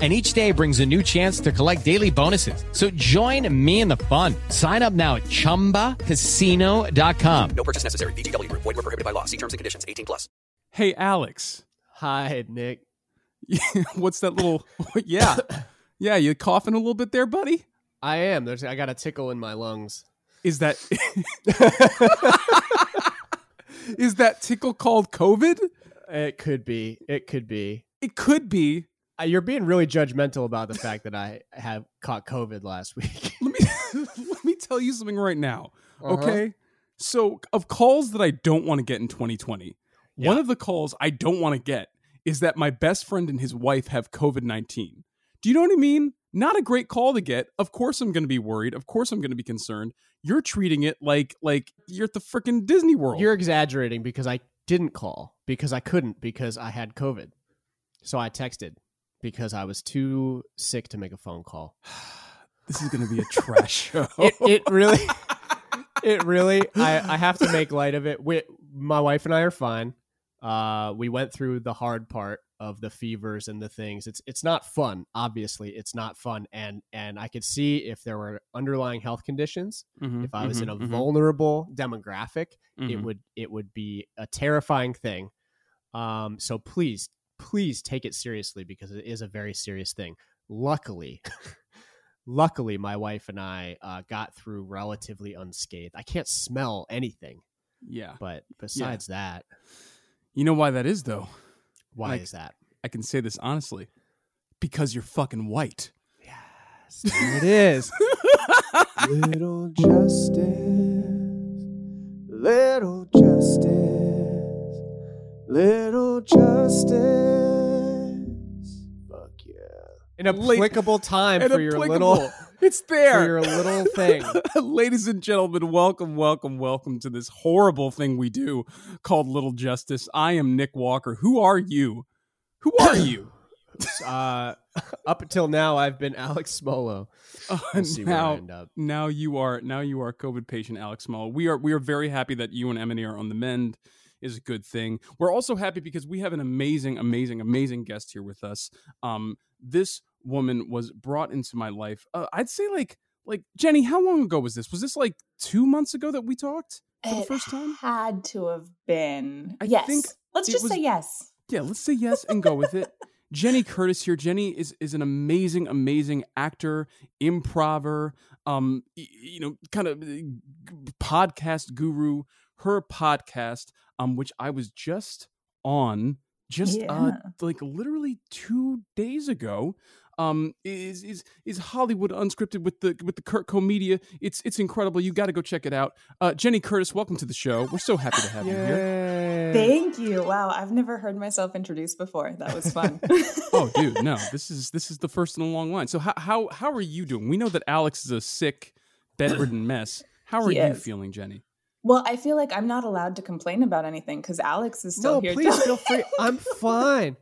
and each day brings a new chance to collect daily bonuses. So join me in the fun. Sign up now at ChumbaCasino.com. No purchase necessary. VGW. Void were prohibited by law. See terms and conditions. 18 plus. Hey, Alex. Hi, Nick. What's that little... yeah. Yeah, you coughing a little bit there, buddy? I am. There's I got a tickle in my lungs. Is that... Is that tickle called COVID? It could be. It could be. It could be. You're being really judgmental about the fact that I have caught COVID last week. Let me let me tell you something right now. Uh-huh. Okay? So, of calls that I don't want to get in 2020, one of the calls I don't want to get is that my best friend and his wife have COVID 19. Do you know what I mean? Not a great call to get. Of course I'm going to be worried. Of course I'm going to be concerned. You're treating it like like you're at the freaking Disney World. You're exaggerating because I didn't call because I couldn't because I had COVID. So I texted because I was too sick to make a phone call. this is going to be a trash show. It, it really, it really. I, I have to make light of it. We, my wife and I are fine. Uh, we went through the hard part of the fevers and the things. It's it's not fun. Obviously, it's not fun. And and I could see if there were underlying health conditions. Mhm, If I was in a mhm, mhm, vulnerable demographic, it mhm. would it would be a terrifying thing. Um, so please, please take it seriously because it is a very serious thing. Luckily, luckily, my wife and I uh, got through relatively unscathed. I can't smell anything, Yeah. but besides that, You know why that is though? why Like- is that? I can say this honestly. Because you're fucking white. Yes, it is. Little justice, little justice, little justice. Fuck yeah. In an applicable time And for your applicable. little It's there. for your little thing. Ladies and gentlemen, welcome, welcome, welcome to this horrible thing we do called Little Justice. I am Nick Walker. Who are you? Who are you? Uh, up until now, I've been Alex Smolo. We'll see where I now, end up. now you are now you are COVID patient Alex Smolo. We are we are very happy that you and Emily are on the mend. Is a good thing. We're also happy because we have an amazing, amazing, amazing guest here with us. Um, this woman was brought into my life. Uh, I'd say like like Jenny. How long ago was this? Was this like two months ago that we talked for the first time? had to have been. I yes. think Let's just was- say yes. Yeah, let's say yes and go with it. Jenny Curtis here. Jenny is is an amazing, amazing actor, improver, um, you know, kind of uh, podcast guru. Her podcast, um, which I was just on, just uh, like literally two days ago. Um, is is is Hollywood unscripted with the with the Kurtco Media? It's it's incredible. You got to go check it out. Uh, Jenny Curtis, welcome to the show. We're so happy to have you here. Thank you. Wow, I've never heard myself introduced before. That was fun. oh, dude, no. This is this is the first in a long line. So how how how are you doing? We know that Alex is a sick, bedridden mess. How are He you is. feeling, Jenny? Well, I feel like I'm not allowed to complain about anything because Alex is still No, here. please feel free. I'm fine.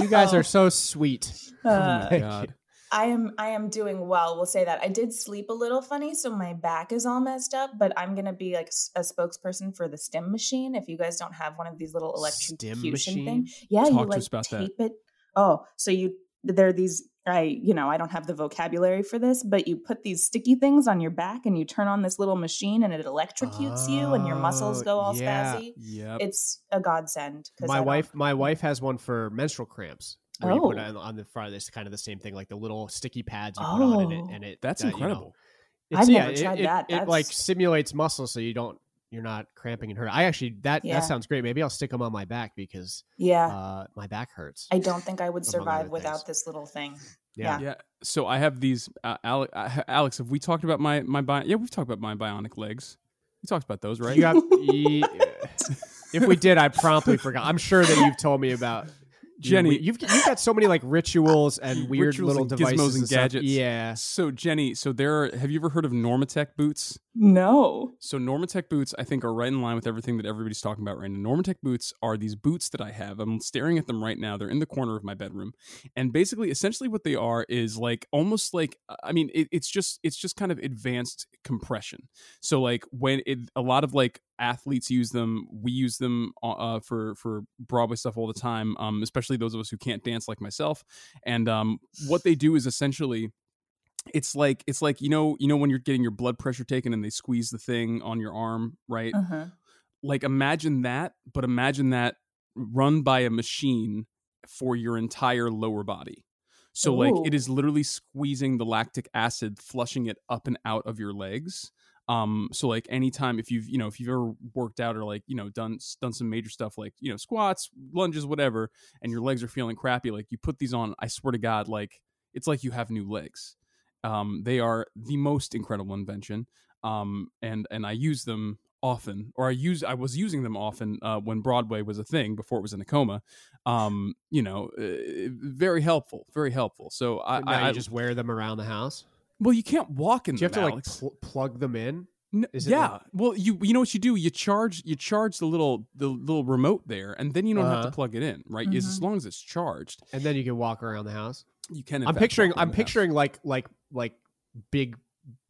You guys are so sweet. Uh, Oh my God. I am I am doing well. We'll say that. I did sleep a little funny, so my back is all messed up, but I'm going to be like a spokesperson for the stim machine if you guys don't have one of these little electrocution machine? thing. Yeah, Talk you to like us about that. tape it. Oh, so you there are these I you know, I don't have the vocabulary for this, but you put these sticky things on your back and you turn on this little machine and it electrocutes you and your muscles Oh, go all yeah. spazzy. Yep. It's a godsend. My wife, my wife has one for menstrual cramps. Where you put Oh. it on, on the front. It's kind of the same thing, like the little sticky pads you put on and it, Oh. and it. That's uh, you know, incredible. It's, I've yeah, never tried it, that. It, like That's- simulates muscle, so you don't you're not cramping and hurt. I actually that Yeah. that sounds great. Maybe I'll stick them on my back because Yeah. uh, my back hurts. I don't think I would among other survive things. without this little thing. Yeah. Yeah. Yeah. So I have these. Uh, Alex, uh, Alex, have we talked about my my bi- Yeah, we've talked about my bionic legs. We talked about those, right? You got, ye- if we did, I promptly forgot. I'm sure that you've told me about Jenny- we- You've you've got so many like rituals and weird Rituals little and devices gizmos and stuff. gadgets. Yeah. So Jenny, so there. Are, have you ever heard of Normatec boots? No. So Normatec boots, I think, are right in line with everything that everybody's talking about right now. Normatec boots are these boots that I have. I'm staring at them right now. They're in the corner of my bedroom, and basically, essentially, what they are is like almost like I mean, it, it's just it's just kind of advanced compression. So like when it, a lot of like athletes use them, we use them uh, for for Broadway stuff all the time, um, especially those of us who can't dance like myself. And um, what they do is essentially it's like it's like you know you know when you're getting your blood pressure taken and they squeeze the thing on your arm right? Uh-huh. like imagine that but imagine that run by a machine for your entire lower body. So like it is literally squeezing the lactic acid flushing it up and out of your legs. Um so like anytime if you've you know if you've ever worked out or like you know done done some major stuff like you know squats lunges whatever and your legs are feeling crappy like you put these on i swear to god like it's like you have new legs um, they are the most incredible invention, um, and and I use them often, or I use I was using them often uh, when Broadway was a thing before it was in a coma. Um, you know, uh, very helpful, very helpful. So I, I, just wear them around the house. well, you can't walk in Do you have to like pl- plug them in? N- Is it yeah. like- well, you you know what you do? You charge you charge the little the little remote there, and then you don't have Uh-huh. to plug it in, right? Is Mhm. as long as it's charged, And then you can walk around the house. You can. I'm picturing I'm the house. picturing like like like big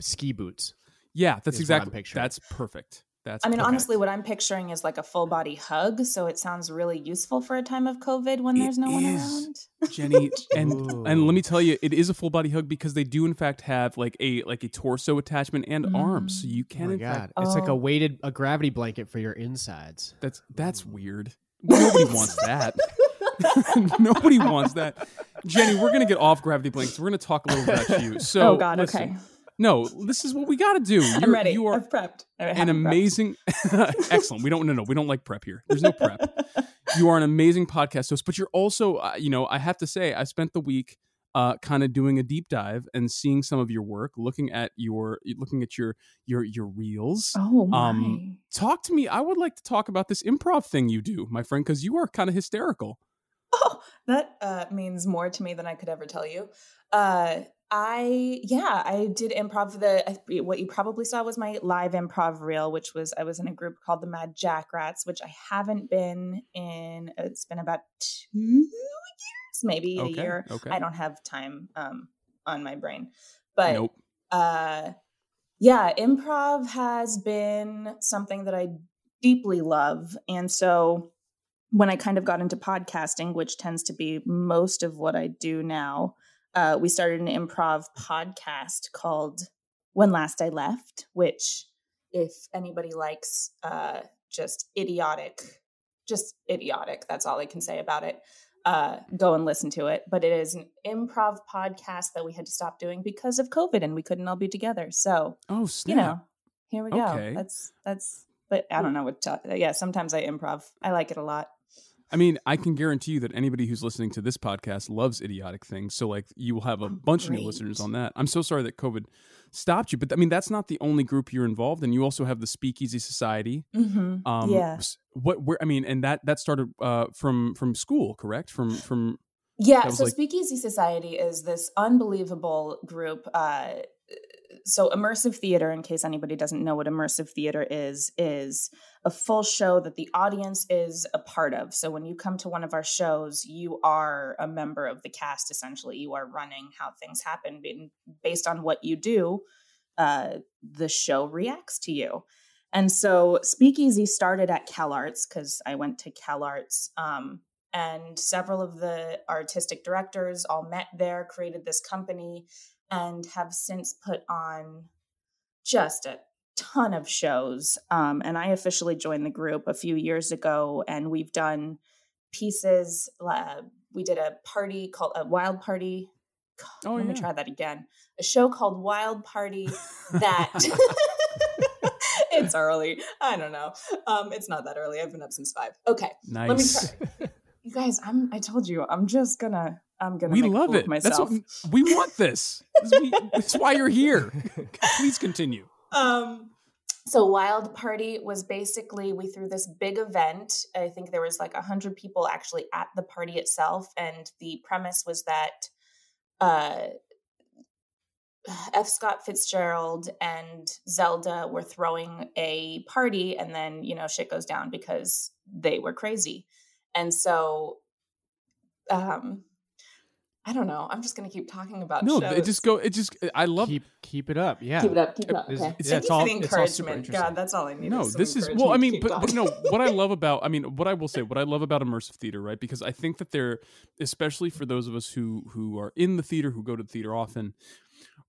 ski boots. Yeah, that's is what I'm exactly. picturing. That's perfect. That's. I mean, perfect. honestly, what I'm picturing is like a full body hug. So it sounds really useful for a time of COVID when It there's no one around. Jenny, and and let me tell you, it is a full body hug because they do in fact have like a like a torso attachment and mm. arms, so you Oh can my in god. fact. It's like a Oh. weighted a gravity blanket for your insides. That's that's weird. Nobody wants that. Nobody wants that. Jenny, we're gonna get off gravity blanks. We're gonna talk a little bit about you. So oh God. listen, okay. No, this is what we got to do. You're, I'm ready. You are I've prepped. An haven't prepped. amazing excellent we don't no no we don't like prep here there's no prep you are an amazing podcast host but you're also uh, you know i have to say i spent the week uh, kind of doing a deep dive and seeing some of your work looking at your looking at your your your reels Oh my. Um, talk to me i would like to talk about this improv thing you do my friend because you are kind of hysterical Oh, that uh, means more to me than I could ever tell you. Uh, I yeah, I did improv. The I- what you probably saw was my live improv reel, which was I was in a group called the Mad Jackrats, which I haven't been in. It's been about two years, maybe a year. okay. I don't have time um, on my brain, but nope uh yeah improv has been something that i deeply love and so when i kind of got into podcasting which tends to be most of what i do now uh, we started an improv podcast called when last i left which if anybody likes uh, just idiotic just idiotic that's all i can say about it uh, go and listen to it. But it is an improv podcast that we had to stop doing because of COVID and we couldn't all be together. So, oh you know, here we go. That's, that's, but I don't know what, to, yeah, sometimes I improv. I like it a lot. I mean, I can guarantee you that anybody who's listening to this podcast loves idiotic things. So, like, you will have a bunch of new listeners on that. I'm so sorry that COVID stopped you, but I mean, that's not the only group you're involved in. You also have the Speakeasy Society. Mm-hmm. Um, yeah. What? Where? I mean, and that that started uh, from from school, correct? From from Yeah, so like- Speakeasy Society is this unbelievable group. Uh, so immersive theater, in case anybody doesn't know what immersive theater is, is a full show that the audience is a part of. So when you come to one of our shows, you are a member of the cast. Essentially, you are running how things happen based on what you do. Uh, the show reacts to you. And so Speakeasy started at cal arts because I went to CalArts. Um, and several of the artistic directors all met there, created this company, and have since put on just a ton of shows. Um, and I officially joined the group a few years ago, and we've done pieces. Uh, we did a party called a wild party Oh, let me try that again. A show called Wild Party that it's early. I don't know. Um, it's not that early. I've been up since five. Okay. Let me Nice. try. You guys, I'm I told you, I'm just gonna I'm gonna We make a love fool of it. That's what we want. This. This That's why you're here. Please continue. um so wild party was basically we threw this big event i think there was like a 100 people actually at the party itself and the premise was that uh f scott fitzgerald and zelda were throwing a party and then you know shit goes down because they were crazy and so um i don't know i'm just gonna keep talking about No, shows. it just go. It just. I love. keep keep it up. Yeah, Keep it up. Keep it up. It's- Okay. it's- Thank it's all- for the it's all super encouragement. God, that's all I need. No, is this is well. I mean, but, but no. What I love about, I mean, what I will say, what I love about immersive theater, right? Because I think that there, especially for those of us who who are in the theater, who go to the theater often,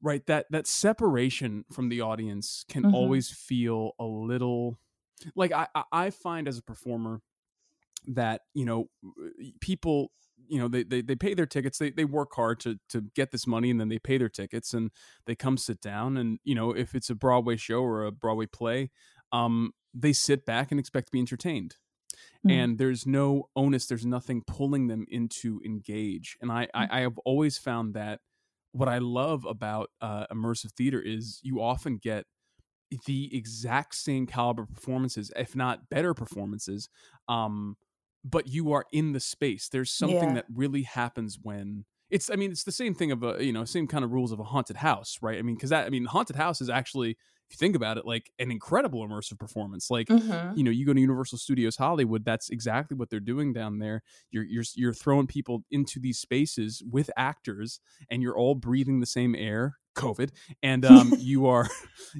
right? That that separation from the audience can Mhm. always feel a little, like I I- I find as a performer that you know people you know they, they they pay their tickets they they work hard to to get this money and then they pay their tickets and they come sit down and you know if it's a broadway show or a broadway play um they sit back and expect to be entertained. Mhm. and there's no onus there's nothing pulling them into engage. And i i, I have always found that what i love about uh, immersive theater is you often get the exact same caliber performances if not better performances um but you are in the space. There's something Yeah. that really happens when it's i mean it's the same thing of a you know same kind of rules of a haunted house right? I mean because that i mean haunted house is actually if you think about it like an incredible immersive performance. Like Mhm. you know you go to universal studios hollywood that's exactly what they're doing down there. You're you're you're throwing people into these spaces with actors and you're all breathing the same air covid and um you are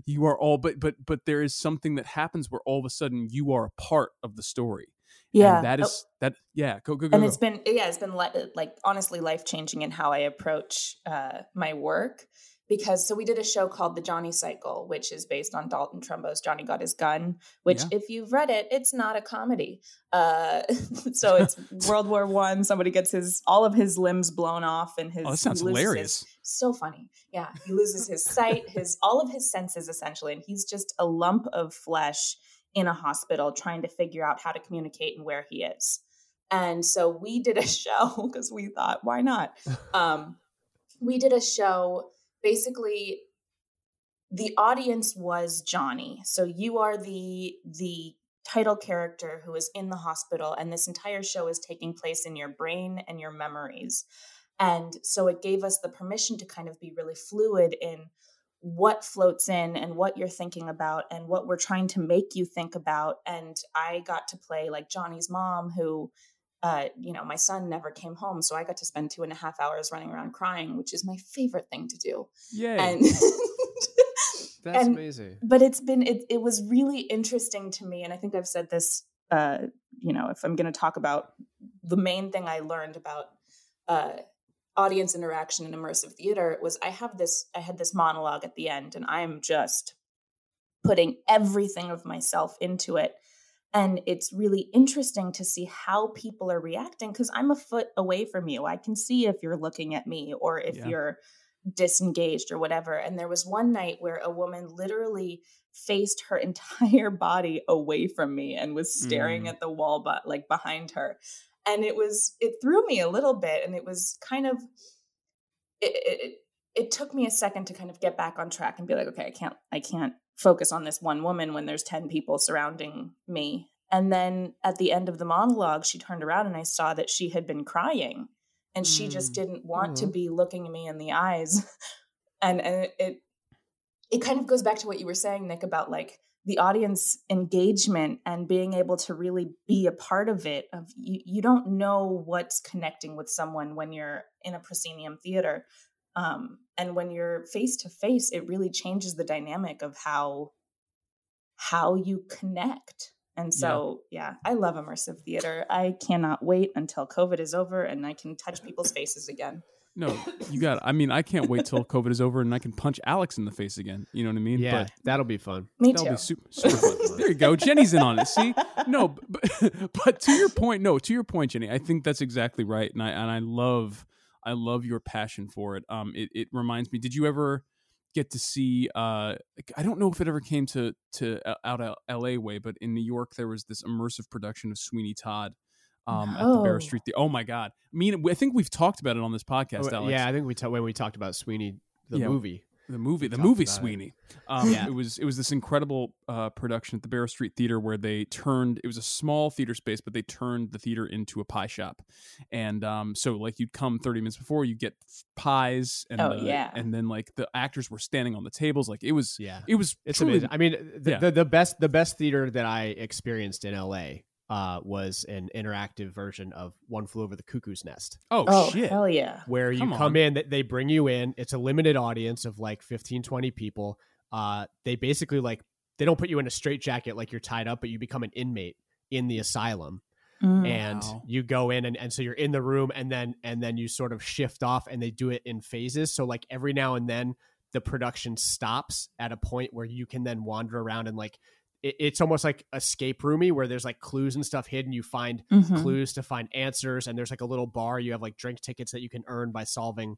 you are all but but but there is something that happens where all of a sudden you are a part of the story yeah, and that Oh, that yeah go go go, and go. it's been yeah, it's been li- like honestly life changing in how I approach uh, my work because so we did a show called The Johnny Cycle, which is based on Dalton Trumbo's Johnny Got His Gun. Which, Yeah. if you've read it, it's not a comedy. Uh, so it's World War One. Somebody gets his all of his limbs blown off, and his oh that sounds loses his- hilarious so funny. Yeah, he loses his sight, his all of his senses essentially, and he's just a lump of flesh in a hospital trying to figure out how to communicate and where he is. And so we did a show because we thought, why not? Um, we did a show basically the audience was Johnny. So you are the the title character who is in the hospital and this entire show is taking place in your brain and your memories. And so it gave us the permission to kind of be really fluid in what floats in and what you're thinking about and what we're trying to make you think about. And I got to play like Johnny's mom, who, uh, you know, my son never came home. So I got to spend two and a half hours running around crying, which is my favorite thing to do. yay And That's And- amazing. but it's been it, it was really interesting to me and i think i've said this uh you know if i'm going to talk about the main thing i learned about uh audience interaction in immersive theater was i have this i had this monologue at the end and i'm just putting everything of myself into it and it's really interesting to see how people are reacting because i'm a foot away from you i can see if you're looking at me or if Yeah. you're disengaged or whatever. And there was one night where a woman literally faced her entire body away from me and was staring Mm. at the wall but like behind her. And it was it threw me a little bit and it was kind of it, it it- took me a second to kind of get back on track and be like, okay, I can't I can't focus on this one woman when there's 10 people surrounding me. And then at the end of the monologue, she turned around and I saw that she had been crying and she just Mm. didn't want to Mhm. be looking me in the eyes and, and it it kind of goes back to what you were saying nick about like the audience engagement and being able to really be a part of it of you, you don't know what's connecting with someone when you're in a proscenium theater um, and when you're face to face it really changes the dynamic of how how you connect. And so yeah. i love immersive theater. I cannot wait until covid is over and i can touch people's faces again no you got it. i mean i can't wait till covid is over and i can punch alex in the face again you know what i mean Yeah, but that'll be fun. me That'll too be super, super fun. there you go. Jenny's in on it. See, no, but, but to your point, no, to your point, Jenny, I think that's exactly right, and I and I love, I love your passion for it. Um, it it reminds me. Did you ever get to see? Uh, I don't know if it ever came to to uh, out of L.A. way, but in New York there was this immersive production of Sweeney Todd. Um, at the Barrow No. Street. The, oh my God! I mean, I think we've talked about it on this podcast, Oh, Alex. yeah, I think we ta- when we talked about Sweeney the Yeah. movie. the movie, the movie about it. Sweeney. Um, Yeah. It was it was this incredible uh, production at the Barrow Street Theater where they turned. It was a small theater space, but they turned the theater into a pie shop, and um, so like you'd come thirty minutes before, you get pies, and Oh, uh, yeah. and then like the actors were standing on the tables, like it was Yeah. it was It's truly amazing. I mean, the, Yeah. the the best the best theater that I experienced in LA uh, was an interactive version of One Flew Over the Cuckoo's Nest, oh, Oh, shit. hell yeah. where you Come come in, they- they bring you in. It's a limited audience of like 15, 20 people. Uh, they basically like they don't put you in a straitjacket like you're tied up, but you become an inmate in the asylum Mm. and Wow. you go in and, and so you're in the room and then and then you sort of shift off and they do it in phases so like every now and then the production stops at a point where you can then wander around and like it, it's almost like escape roomy where there's like clues and stuff hidden you find Mhm. clues to find answers and there's like a little bar you have like drink tickets that you can earn by solving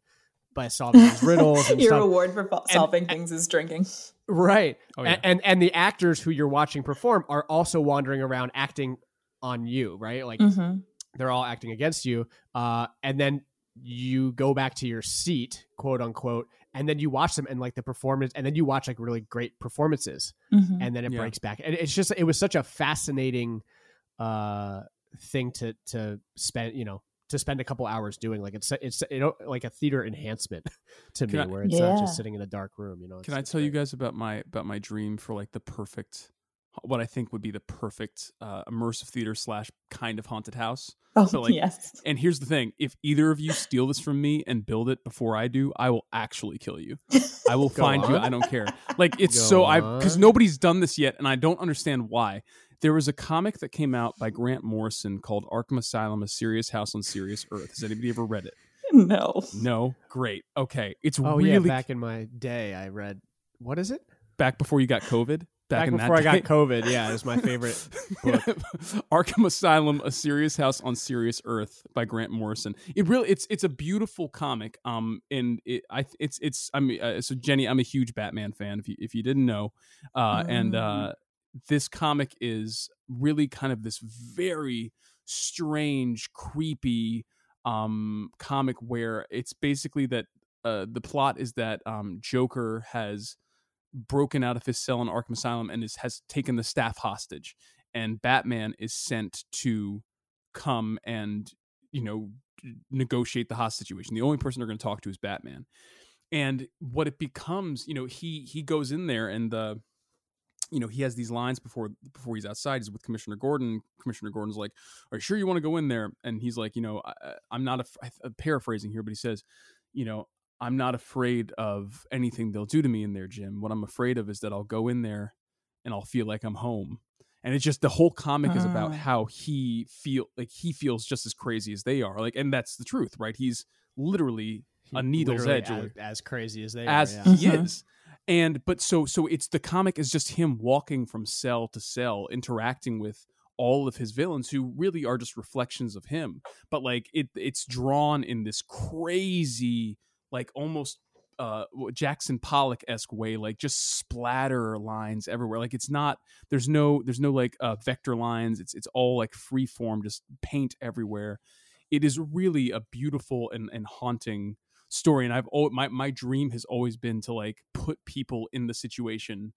by solving these riddles and Your stuff reward for fo- solving things is drinking. right Oh, yeah. and and the actors who you're watching perform are also wandering around acting on you right like hmm they're all acting against you uh and then you go back to your seat quote unquote and then you watch them and like the performance and then you watch like really great performances hmm and then it Yeah. breaks back. And it's just it was such a fascinating uh thing to to spend you know to spend a couple hours doing. Like it's it's you know like a theater enhancement to Can me I- where it's not just sitting in a dark room you know Can I it's tell you guys about my about my dream for like the perfect, what I think would be the perfect uh, immersive theater slash kind of haunted house? Oh, So, like, yes. And here's the thing: if either of you steal this from me and build it before I do, I will actually kill you. I will Go find you. I don't care. Like it's Go so I because nobody's done this yet, and I don't understand why. There was a comic that came out by Grant Morrison called Arkham Asylum: A Serious House on Serious Earth. Has anybody ever read it? No. No. Great. Okay. It's oh really yeah back in my day i read what is it back before you got COVID. Back, back in before i day. got covid yeah it was my favorite book Arkham Asylum: A Serious House on Serious Earth by Grant Morrison. It really it's it's a beautiful comic. Um, and it I it's it's I mean uh, so Jenny, I'm a huge Batman fan. If you if you didn't know, uh, and uh, this comic is really kind of this very strange, creepy um comic where it's basically that uh the plot is that um Joker has broken out of his cell in Arkham Asylum and is, has taken the staff hostage, and Batman is sent to come and you know negotiate the hostage situation. The only person they're going to talk to is Batman, and what it becomes, you know, he he goes in there and the you know he has these lines before before he's outside. He's with commissioner gordon. Commissioner gordon's like are you sure you want to go in there? And he's like you know I, i'm not a, I'm paraphrasing here but he says you know i'm not afraid of anything they'll do to me in there jim what i'm afraid of is that i'll go in there and i'll feel like i'm home and it's just the whole comic is about Ah. how he feel like he feels just as crazy as they are like and that's the truth right he's literally a needle's Literally edge as, away as crazy as they as are yeah. he Mhm. is and but so so it's the comic is just him walking from cell to cell interacting with all of his villains who really are just reflections of him but like it it's drawn in this crazy like almost uh Jackson Pollock-esque way like just splatter lines everywhere. Like it's not there's no there's no like uh vector lines. It's it's all like free form just paint everywhere. It is really a beautiful and and haunting story and i've oh my my dream has always been to like put people in the situation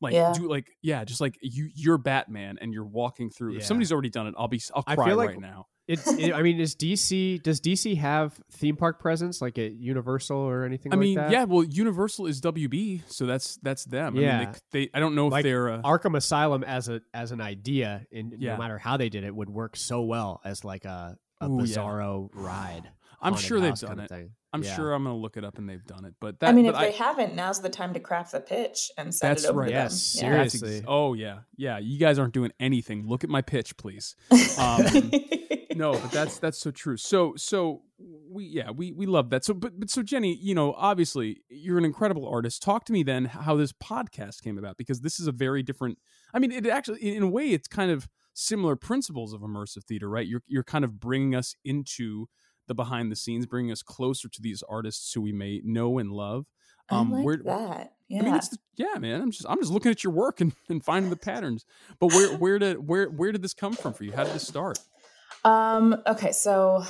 like Yeah. do like yeah just like you you're batman and you're walking through if somebody's already done it i'll be i'll I cry feel like- right now It, it, I mean, is DC does DC have theme park presence like at Universal or anything i like mean that? yeah well universal is wb so that's that's them I Yeah. mean, they, they i don't know if they're uh, Arkham Asylum as a as an idea, and Yeah. no matter how they did it, would work so well as like a a Ooh, yeah. bizarro ride. I'm sure they've done it thing. i'm Yeah. sure i'm gonna look it up and they've done it but that I mean, but if they haven't, now's the time to craft the pitch and send That's it over right. to Yes, them. That's seriously. ex- oh yeah yeah you guys aren't doing anything look at my pitch please um, no but that's that's so true so so we yeah we we love that so but but so jenny you know obviously you're an incredible artist talk to me then how this podcast came about because this is a very different i mean it actually in a way it's kind of similar principles of immersive theater right you're you're kind of bringing us into the behind the scenes, bringing us closer to these artists who we may know and love. Um, I like where, that. Yeah. I mean, it's, yeah, man. I'm just I'm just looking at your work and, and finding the patterns. But where where did where where did this come from for you? How did this start? Um. Okay. So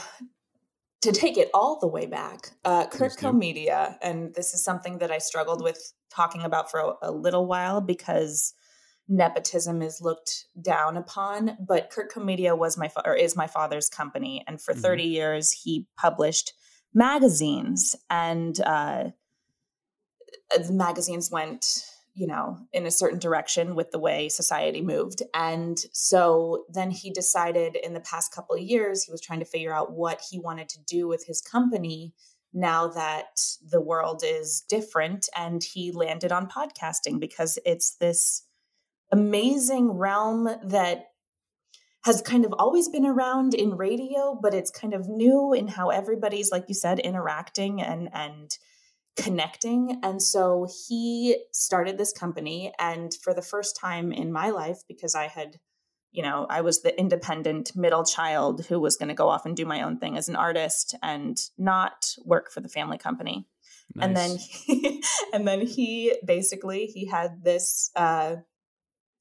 to take it all the way back, uh, Kurtco Media, and this is something that I struggled with talking about for a, a little while because nepotism is looked down upon. But Kurtco Media was my fa- or is my father's company, and for mm-hmm. 30 years he published magazines, and uh, the magazines went you know, in a certain direction with the way society moved. And so then he decided in the past couple of years, he was trying to figure out what he wanted to do with his company now that the world is different. And he landed on podcasting because it's this amazing realm that has kind of always been around in radio, but it's kind of new in how everybody's, like you said, interacting and, and, connecting. And so he started this company. And for the first time in my life, because I had, you know, I was the independent middle child who was going to go off and do my own thing as an artist and not work for the family company. Nice. And then he, and then he basically he had this uh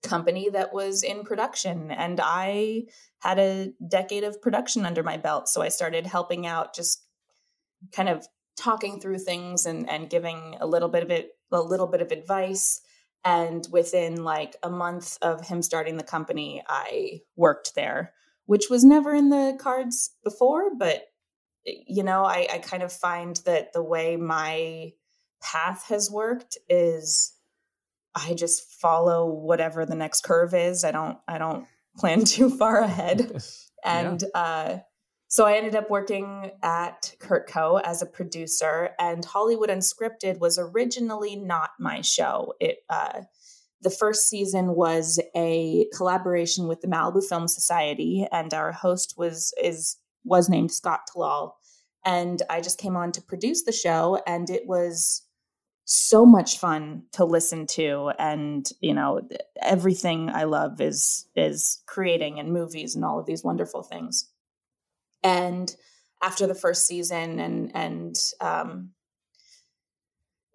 company that was in production and I had a decade of production under my belt. So I started helping out just kind of talking through things and and giving a little bit of it a little bit of advice. And within like a month of him starting the company i worked there which was never in the cards before but you know i, I kind of find that the way my path has worked is i just follow whatever the next curve is i don't i don't plan too far ahead and yeah. uh so I ended up working at Kurt Kurtco as a producer, and Hollywood Unscripted was originally not my show. It uh, the first season was a collaboration with the Malibu Film Society, and our host was is was named Scott Talal, and I just came on to produce the show, and it was so much fun to listen to and you know everything i love is is creating and movies and all of these wonderful things. And after the first season and and um,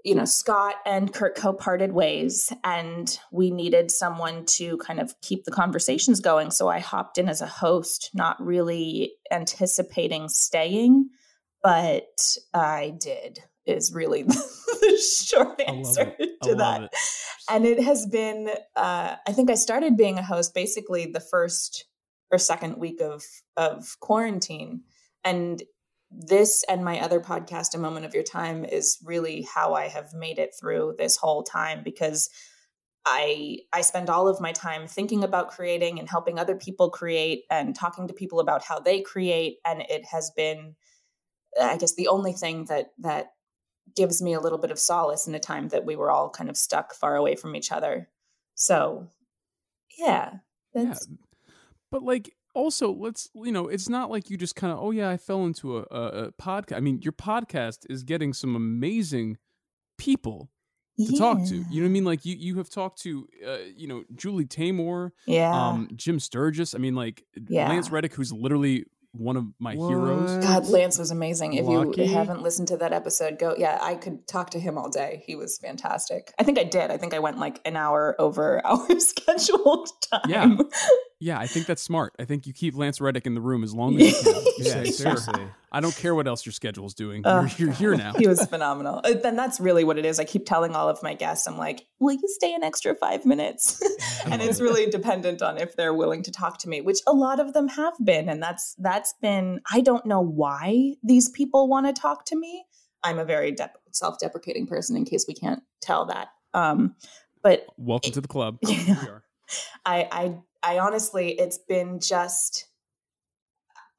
you know scott and kurt co parted ways and we needed someone to kind of keep the conversations going so i hopped in as a host not really anticipating staying but i did is really the short answer to that. it. and it has been uh, i think i started being a host basically the first or second week of of quarantine. And this and my other podcast a moment of your time is really how i have made it through this whole time because i i spend all of my time thinking about creating and helping other people create and talking to people about how they create. And it has been i guess the only thing that that gives me a little bit of solace in a time that we were all kind of stuck far away from each other. So yeah that's yeah but like also let's you know it's not like you just kind of oh yeah i fell into a, a, a podcast i mean your podcast is getting some amazing people to yeah. talk to. You know what i mean? Like you you have talked to uh, you know julie taymor yeah. um jim sturgess i mean like yeah. lance reddick who's literally one of my what? heroes. God, Lance was amazing. If Lucky. you haven't listened to that episode, go. Yeah, I could talk to him all day. He was fantastic. I think I did. I think I went like an hour over our scheduled time. Yeah, yeah. I think that's smart. I think you keep Lance Reddick in the room as long as you can. Yeah, say, seriously. I don't care what else your schedule is doing. Uh, you're, you're, here now. he was phenomenal. Then that's really what it is. I keep telling all of my guests, I'm like, will you stay an extra five minutes? and it's really dependent on if they're willing to talk to me, which a lot of them have been. And that's that's been. I don't know why these people want to talk to me. I'm a very de- self-deprecating person. In case we can't tell that. Um, but welcome it, to the club. Yeah, I, I I honestly, it's been just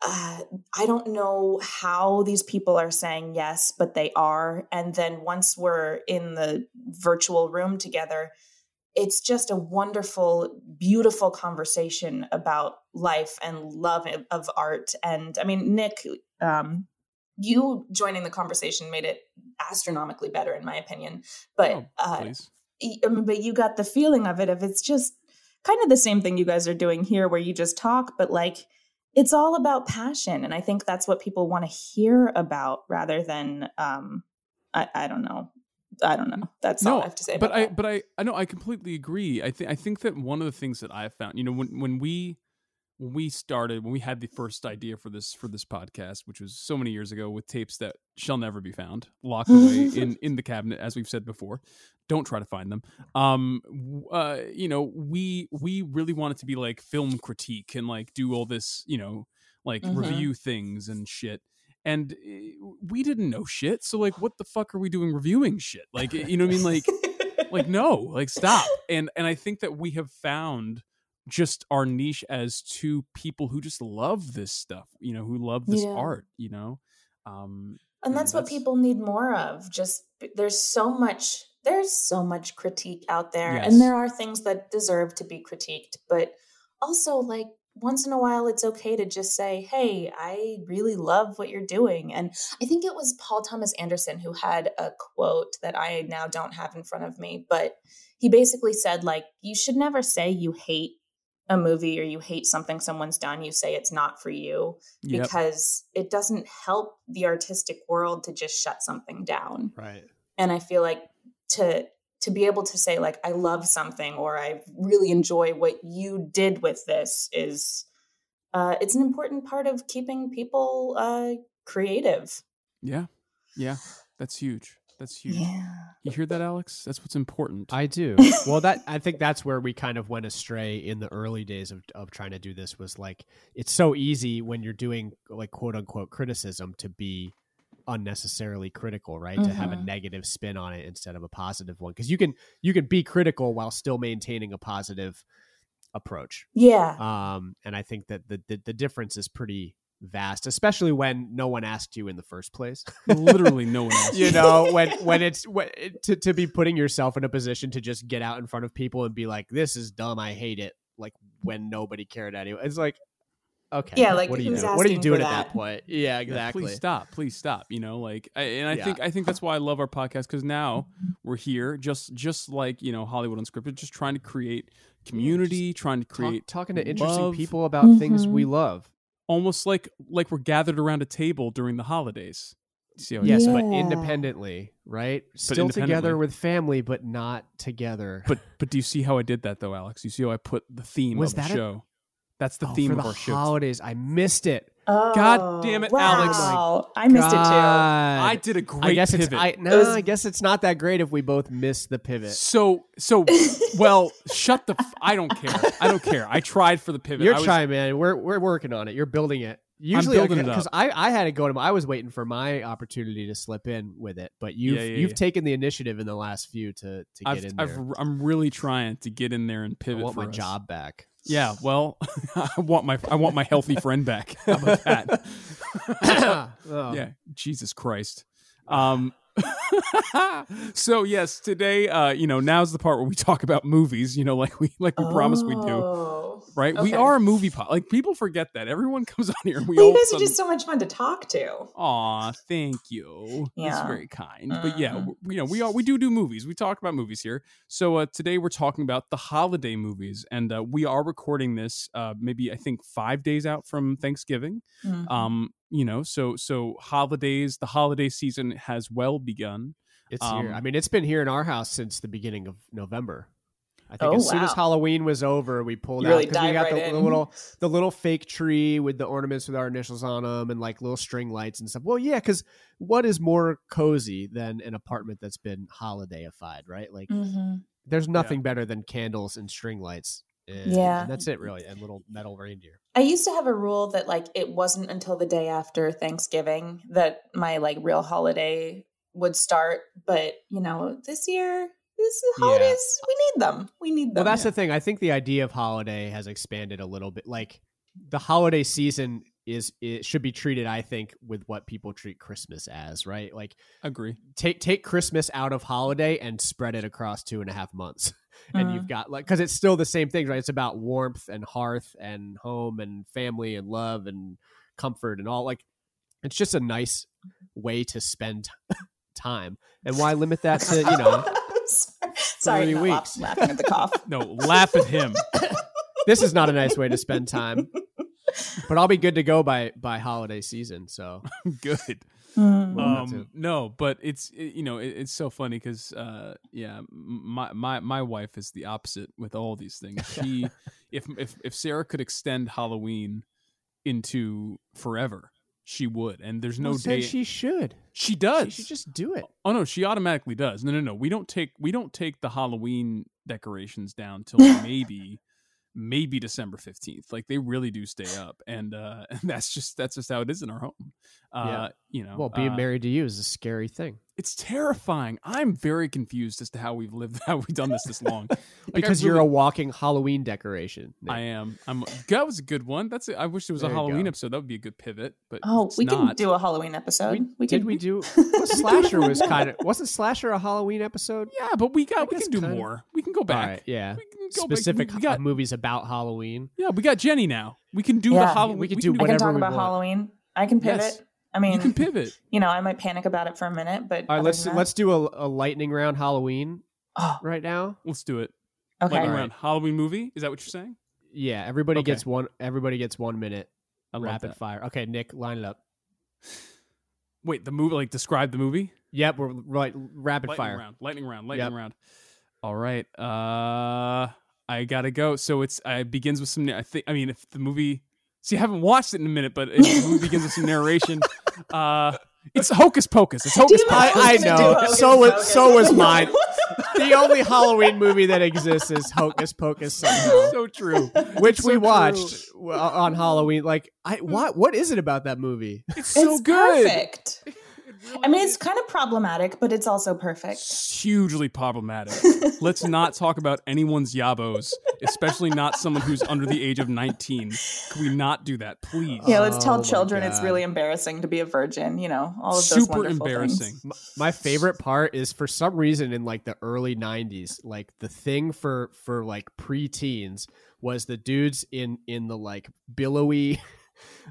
uh, I don't know how these people are saying yes, but they are. And then once we're in the virtual room together, it's just a wonderful, beautiful conversation about life and love of art. And I mean, Nick, um, you joining the conversation made it astronomically better, in my opinion. But oh, uh, but you got the feeling of it of it's just kind of the same thing you guys are doing here, where you just talk, but like it's all about passion and i think that's what people want to hear about rather than um i, I don't know i don't know that's all i have to say but about I, that. but I, I know I completely agree. I think I think that one of the things that I've found, you know, when when we when we started, when we had the first idea for this for this podcast, which was so many years ago, with tapes that shall never be found, locked away in in the cabinet, as we've said before. Don't try to find them. Um, uh, you know, we we really wanted to be like film critique and like do all this, you know, like Mhm. review things and shit. And eh, we didn't know shit, so like, what the fuck are we doing reviewing shit? Like, you know what I mean? Like, like no like stop and and i think that we have found just our niche as two people who just love this stuff you know who love this Yeah. art you know um and that's what people need more of just there's so much there's so much critique out there Yes. and there are things that deserve to be critiqued but also like once in a while it's okay to just say hey i really love what you're doing and i think it was paul thomas anderson who had a quote that i now don't have in front of me but he basically said like you should never say you hate a movie or you hate something someone's done you say it's not for you Yep. because it doesn't help the artistic world to just shut something down. Right. and i feel like to to be able to say like i love something or i really enjoy what you did with this is uh it's an important part of keeping people uh creative. Yeah. Yeah. That's huge that's huge yeah you hear that alex that's what's important I do. Well, that I think that's where we kind of went astray in the early days of of trying to do this. Was like it's so easy when you're doing like quote unquote criticism to be unnecessarily critical, right? To have a Mhm. negative spin on it instead of a positive one, because you can you can be critical while still maintaining a positive approach. yeah Um, and I think that the, the the difference is pretty vast, especially when no one asked you in the first place. literally no one else you know when when it's when, to to be putting yourself in a position to just get out in front of people and be like this is dumb i hate it like when nobody cared anyway it's like okay Yeah, like, what are you doing what are you asking doing at that that? point yeah Yeah, exactly please stop. Please stop. You know, like, I, and I Yeah. think I think that's why I love our podcast because now we're here, just just like you know Hollywood Unscripted, just trying to create community, trying to Talk- create talking to interesting love, people about things we mm-hmm. love almost like like we're gathered around a table during the holidays. See yes that? but independently right still together with family but not together But but do you see how I did that though, Alex? You see how I put the theme Was of the that a- show? That's the Oh, theme for of the our show. holidays i missed it God damn it, oh, wow. Alex. i missed it too I did a great I guess pivot. it's I no, was- I guess it's not that great if we both miss the pivot. so so well, shut the. F- I don't care. I don't care. I tried for the pivot. You're I was, trying, man. We're we're working on it. You're building it. Usually, because up. I I had it go to. I was waiting for my opportunity to slip in with it, but you've Yeah, yeah, you've yeah. taken the initiative in the last few to to get I've, in I've, there. I'm really trying to get in there and I pivot. want for my us. job back. Yeah, well, I want my I want my healthy friend back. How about that? Oh. yeah, Jesus Christ. Um, so yes, today, uh, you know, now's the part where we talk about movies. You know, like we like we promised we do. Right? We are a movie pod. Like people forget that. Everyone comes on here and we well, all you of a guys are just so much fun to talk to Aw, thank you. That's very kind. But yeah, Mhm. w- you know, we are we do do movies. We talk about movies here. So uh, today we're talking about the holiday movies, and uh, we are recording this uh, maybe I think five days out from Thanksgiving. Mhm. Um, you know, so so holidays, the holiday season has well begun. It's here. Um, I mean, it's been here in our house since the beginning of November. I think Oh, as soon as. Halloween was over, we pulled You out really 'cause we got right the, the little the little fake tree with the ornaments with our initials on them and like little string lights and stuff. Well, yeah, because what is more cozy than an apartment that's been holidayified, right? Like, Mhm. there's nothing better than candles and string lights. And, Yeah. and that's it, really, and little metal reindeer. I used to have a rule that like it wasn't until the day after Thanksgiving that my like real holiday would start. But you know, this year, this Yeah. holidays we need them. We need them. Well, them. that's the thing. I think the idea of holiday has expanded a little bit. Like the holiday season is it should be treated, I think, with what people treat Christmas as, right? Like Agree. take take Christmas out of holiday and spread it across two and a half months, and Mhm. you've got like because it's still the same thing, right? It's about warmth and hearth and home and family and love and comfort and all. Like it's just a nice way to spend time. And why limit that to you know? Sorry, three not laugh- weeks. laughing at the cough. No, laugh at him. this is not a nice way to spend time. but I'll be good to go by by holiday season. So Good. Mm. Um, no, but it's it, you know it, it's so funny because uh, yeah, my my my wife is the opposite with all these things. She if if if Sarah could extend Halloween into forever, she would. And there's no Well, day she should. she does. She should just do it. Oh no, she automatically does. No, no, no. We don't take we don't take the Halloween decorations down till maybe maybe December fifteenth. Like they really do stay up, and uh, and that's just that's just how it is in our home. Uh, Yeah. You know, Well, being uh, married to you is a scary thing it's terrifying. I'm very confused as to how we've lived, how we've done this this long. Like, I because you're a walking Halloween decoration. Nick. I am. I'm. That was a good one. That's. A, I wish there was There a Halloween episode. That would be a good pivot. But Oh, it's we can do a Halloween episode. We, Did can, we do? Well, Slasher was kind of wasn't Slasher a Halloween episode? Yeah, but we got. We can do kinda. more. We can go back. All right, yeah. We can go back. Specific We, we got. movies about Halloween. Yeah, we got Jenny now. We can do the Halloween. we could do I can whatever talk we about want. Halloween. I can pivot. Yes. I mean, You can pivot. you know, I might panic about it for a minute, but All right, let's that- let's do a, a lightning round Halloween Oh, right now. Let's do it. okay. Lightning All right. round Halloween movie. Is that what you're saying? Yeah, everybody Okay. gets one. Everybody gets one minute. I rapid that. fire. Okay, Nick, line it up. Wait, the movie. Like describe the movie. Yep, we're right. Rapid lightning fire. round. Lightning round. Lightning Yep. round. All right. Uh, I gotta go. So it's. Uh, it begins with some. I think. I mean, if the movie. See, I haven't watched it in a minute, but if the movie begins with some narration. Uh, it's Hocus Pocus. It's Hocus Damn Pocus. I, I know. Hocus So was Pocus. so was mine. the only Halloween movie that exists is Hocus Pocus somehow, so true. which It's we so watched w- on Halloween. Like, I what what is it about that movie? It's so it's good. perfect. I mean, it's kind of problematic, but it's also perfect. Hugely problematic. Let's not talk about anyone's yabos, especially not someone who's under the age of 19. Can we not do that, please? Yeah, let's Oh tell my children it's really embarrassing to be a virgin. You know, all of those Super wonderful embarrassing. Things. My favorite part is for some reason in like the early '90s, like the thing for for like preteens was the dudes in in the like billowy,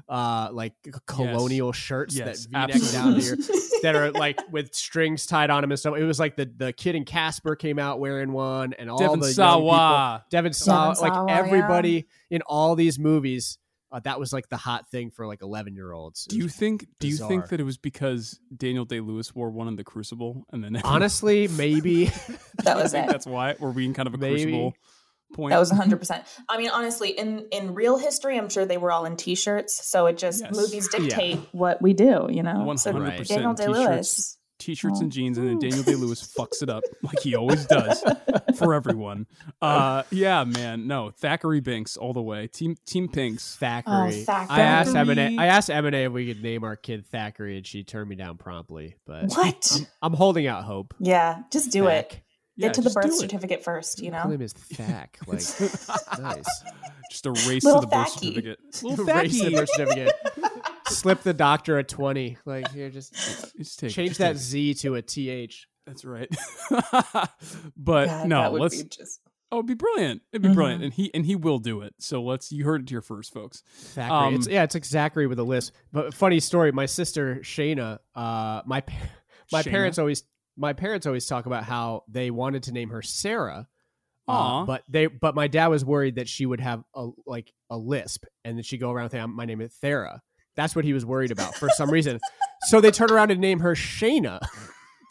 uh, like colonial shirts Yes, that V-neck down to your absolutely. that are like with strings tied on them and stuff. It was like the the kid in Casper came out wearing one, and all Devon the young Sawa. people, Devon Sawa, Devon Sawa, like yeah. everybody in all these movies. Uh, that was like the hot thing for like 11 year olds. Do you think? Do you think that it was because Daniel Day Lewis wore one in the Crucible, and then honestly maybe That was I think it. That's why we're being kind of a Maybe. Crucible point. That was 100%. I mean, honestly, in in real history, I'm sure they were all in t-shirts, so it just Yes. movies dictate what we do, you know. So 100% Daniel Day t-shirts. Lewis. T-shirts and jeans, and then Daniel Day Lewis fucks it up like he always does for everyone. Uh, yeah, man. No, Thackeray Binks all the way. Team Team Binks. Thackeray. Thackeray. I asked Thackeray. Eminem. I asked Eminem if we could name our kid Thackeray, and she turned me down promptly. But What? I'm holding out hope. Yeah, just do it. Thack. Yeah, Get to the just do birth it. certificate first, you Call know. him is Thack. Like nice. Just a race Little to the birth Thacky. certificate. Little Erase the Thacky. birth certificate. Slip the doctor a twenty. Like here, just Just take change just that take. Z to a TH. That's right. but God, no, that would let's. be just Oh, it'd be brilliant. It'd be brilliant, Mhm. and he and he will do it. So let's. You heard it here first, folks. Thackeray. Um, it's, yeah, it's like Zachary with a list. But funny story. My sister Shayna. Uh, my my Shayna? parents always my parents always talk about how they wanted to name her Sarah. Uh, but they but my dad was worried that she would have a like a lisp and then she'd go around saying my name is Thera. That's what he was worried about for some reason. So they turn around and name her Shayna.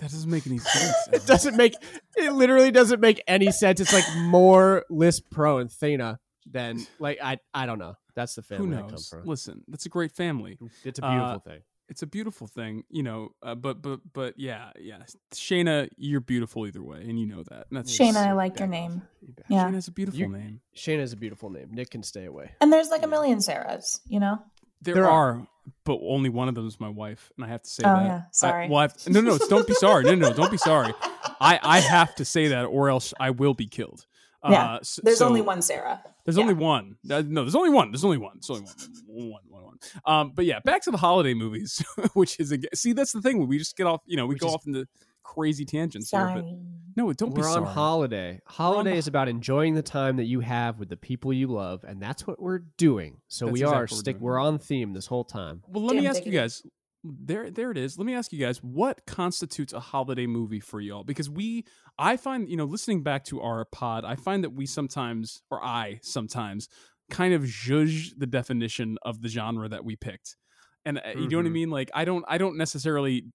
That doesn't make any sense. It doesn't make it literally doesn't make any sense. It's like more lisp prone Thena than like I I don't know. That's the Who family come knows? from. Listen, that's a great family. It's a beautiful Uh, thing. It's a beautiful thing, you know. Uh, but but but yeah, yeah. Shayna, you're beautiful either way, and you know that. And that's Shayna, I like your name. Yeah. Shayna's a beautiful You- name. Shayna's a beautiful name. Nick can stay away. And there's like a million Sarahs, you know? There, There are, are. but only one of them is my wife, and I have to say Oh, that. yeah. Sorry. I, well, I've, no, no, don't be sorry. No, no, don't be sorry. I, I have to say that, or else I will be killed. Yeah. Uh, s- There's so- only one Sarah. There's Yeah. only one. Uh, No, there's only one. There's only one. There's only one. One, one, one. Um, but yeah, back to the holiday movies, which is again. See, that's the thing. We just get off. You know, we Which go is- off into crazy tangents here. But Sorry. no, don't be we're sorry. on holiday. Holiday on- is about enjoying the time that you have with the people you love, and that's what we're doing. So we exactly are what we're stick. doing. We're on theme this whole time. Well, let me Damn ask you guys. There, there it is. Let me ask you guys, what constitutes a holiday movie for y'all? Because we, I find, you know, listening back to our pod, I find that we sometimes, or I sometimes, kind of zhuzh the definition of the genre that we picked. And uh, you know what I Mhm. mean? Like I don't I don't necessarily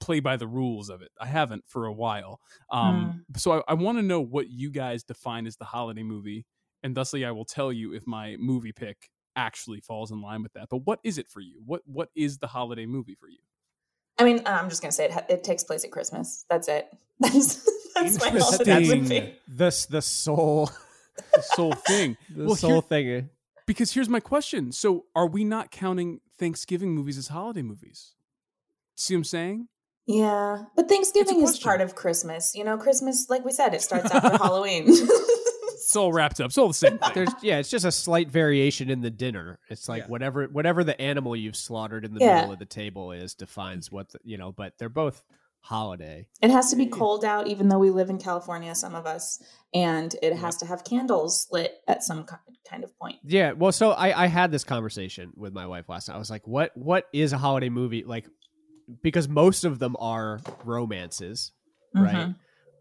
play by the rules of it. I haven't for a while. Um so I, I want to know what you guys define as the holiday movie, and thusly I will tell you if my movie pick actually falls in line with that. But what is it for you? What what is the holiday movie for you? I mean, I'm just gonna say it. It takes place at Christmas. That's it. That's that's my holiday Interesting. movie. the the soul The sole thing. the Well, soul here- thing. Because here's my question. So are we not counting Thanksgiving movies as holiday movies? See what I'm saying? Yeah, but Thanksgiving is part of Christmas. You know, Christmas, like we said, it starts after Halloween. It's all wrapped up. It's all the same thing. There's yeah, it's just a slight variation in the dinner. It's like Yeah. whatever whatever the animal you've slaughtered in the Yeah. middle of the table is defines what the, you know. But they're both holiday. It has to be cold out, even though we live in California, some of us, and it has to have candles lit at some kind of point. Yeah, well, so I I had this conversation with my wife last night. I was like, what what is a holiday movie like? Because most of them are romances, right? Mm-hmm.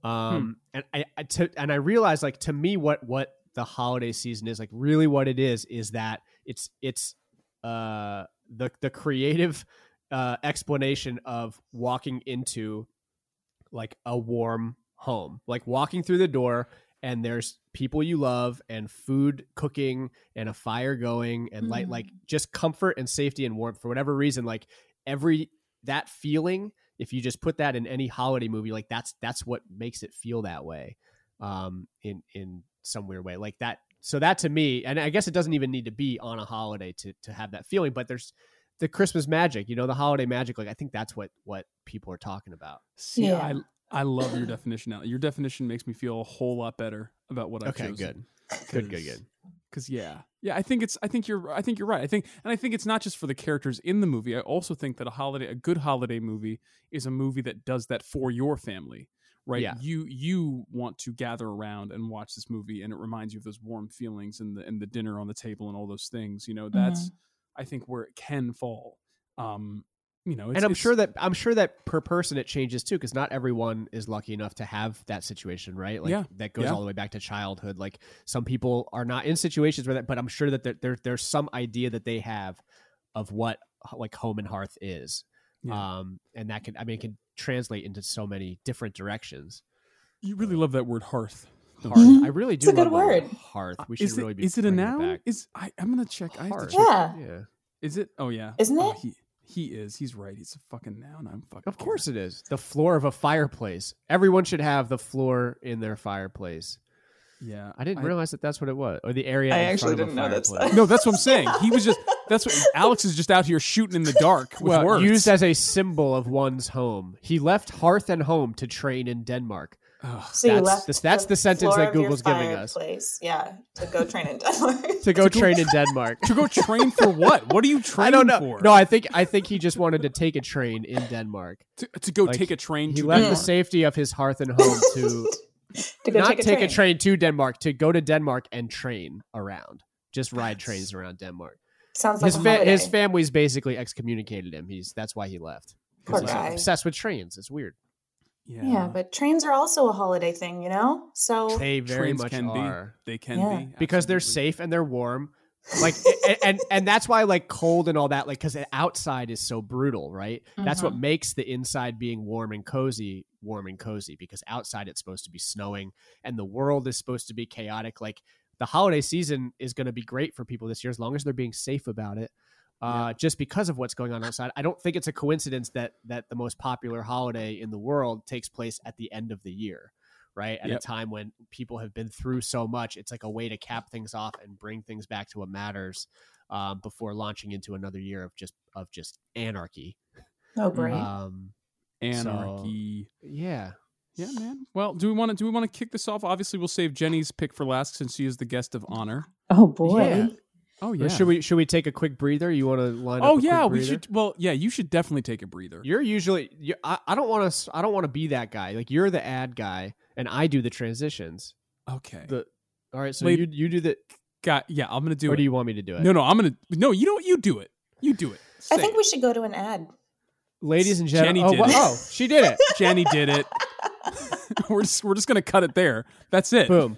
Um, and I, I to, and I realized like to me what what the holiday season is like really what it is is that it's it's uh the the creative uh explanation of walking into like a warm home. Like walking through the door and there's people you love and food cooking and a fire going and like Mhm. like just comfort and safety and warmth for whatever reason. Like every that feeling if you just put that in any holiday movie like that's that's what makes it feel that way um in in some weird way like that so that to me and i guess it doesn't even need to be on a holiday to to have that feeling but there's the christmas magic you know the holiday magic like i think that's what what people are talking about See, Yeah. I I love your definition now. Your definition makes me feel a whole lot better about what I've okay chosen. good good good good Because yeah, yeah, I think it's. I think you're. I think you're right. I think, and I think it's not just for the characters in the movie. I also think that a holiday, a good holiday movie, is a movie that does that for your family. Right. Yeah. You you want to gather around and watch this movie, and it reminds you of those warm feelings and the and the dinner on the table and all those things. You know, that's I think where it can fall. Um, you know, it's, and I'm it's- sure that I'm sure that per person it changes too, because not everyone is lucky enough to have that situation, right? Like Yeah. that goes Yeah. all the way back to childhood. Like some people are not in situations where that, but I'm sure that there, there there's some idea that they have of what like home and hearth is, Yeah. um, and that can I mean it can translate into so many different directions. you really love that word hearth. don't Hearth. I really do. It's do. a good love word word. Hearth. We should is really it, be. is it a bringing noun? back. Is I, I'm gonna check. I have to check. Yeah. Yeah. Is it? Oh yeah. Isn't Oh, it? he he is. He's right. He's a fucking noun. I'm fucking. Of course it is. The floor of a fireplace. Everyone should have the floor in their fireplace. Yeah. I didn't realize that that's what it was, or the area. I in actually front of a didn't know that's fireplace. that. No, that's what I'm saying. He was just. That's what Alex is just out here shooting in the dark with well, words. used as a symbol of one's home. He left hearth and home to train in Denmark. Ugh. So you That's left the- that's the sentence that Google's giving us. fireplace, Yeah, to go train in Denmark. To go train in Denmark. to go train for what? What are you training I don't know. for? No, I think I think he just wanted to take a train in Denmark. to, to go Like, take a train. He to left Denmark. the safety of his hearth and home to to go not take a take train. a train to Denmark, to go to Denmark and train around. Just ride trains around Denmark. Sounds like His a fa- his family's basically excommunicated him. He's that's why he left. 'Cause Poor he's guy. obsessed with trains. It's weird. Yeah. Yeah, but trains are also a holiday thing, you know. So They very Trains much can are. be. They can Yeah. be because they're safe and they're warm. Like and, and and that's why like cold and all that like because the outside is so brutal, right? That's what mm-hmm. makes the inside being warm and cozy warm and cozy because outside it's supposed to be snowing and the world is supposed to be chaotic. Like the holiday season is going to be great for people this year as long as they're being safe about it. Uh, just because of what's going on outside, I don't think it's a coincidence that that the most popular holiday in the world takes place at the end of the year, right? At Yep. a time when people have been through so much, it's like a way to cap things off and bring things back to what matters um, before launching into another year of just of just anarchy. oh great. Um, anarchy. yeah, Yeah, man. Well, do we want to do we want to kick this off? Obviously, we'll save Jenny's pick for last since she is the guest of honor. oh boy. yeah. Oh Or yeah. Should we should we take a quick breather? You want to line oh, up? Oh a yeah, quick we should. Well, yeah, you should definitely take a breather. You're usually. You, I, I don't want to. I don't want to be that guy. Like you're the ad guy, and I do the transitions. Okay. The all right. So Lady- you you do the. Got. Yeah, I'm gonna do or it. do you want me to do it? no, no, I'm gonna. No, you know what? You do it. You do it. I think it. we should go to an ad. Ladies and gentlemen. Jenny oh, did wha- it. oh, she did it. Jenny did it. we're just we're just gonna cut it there. That's it. Boom.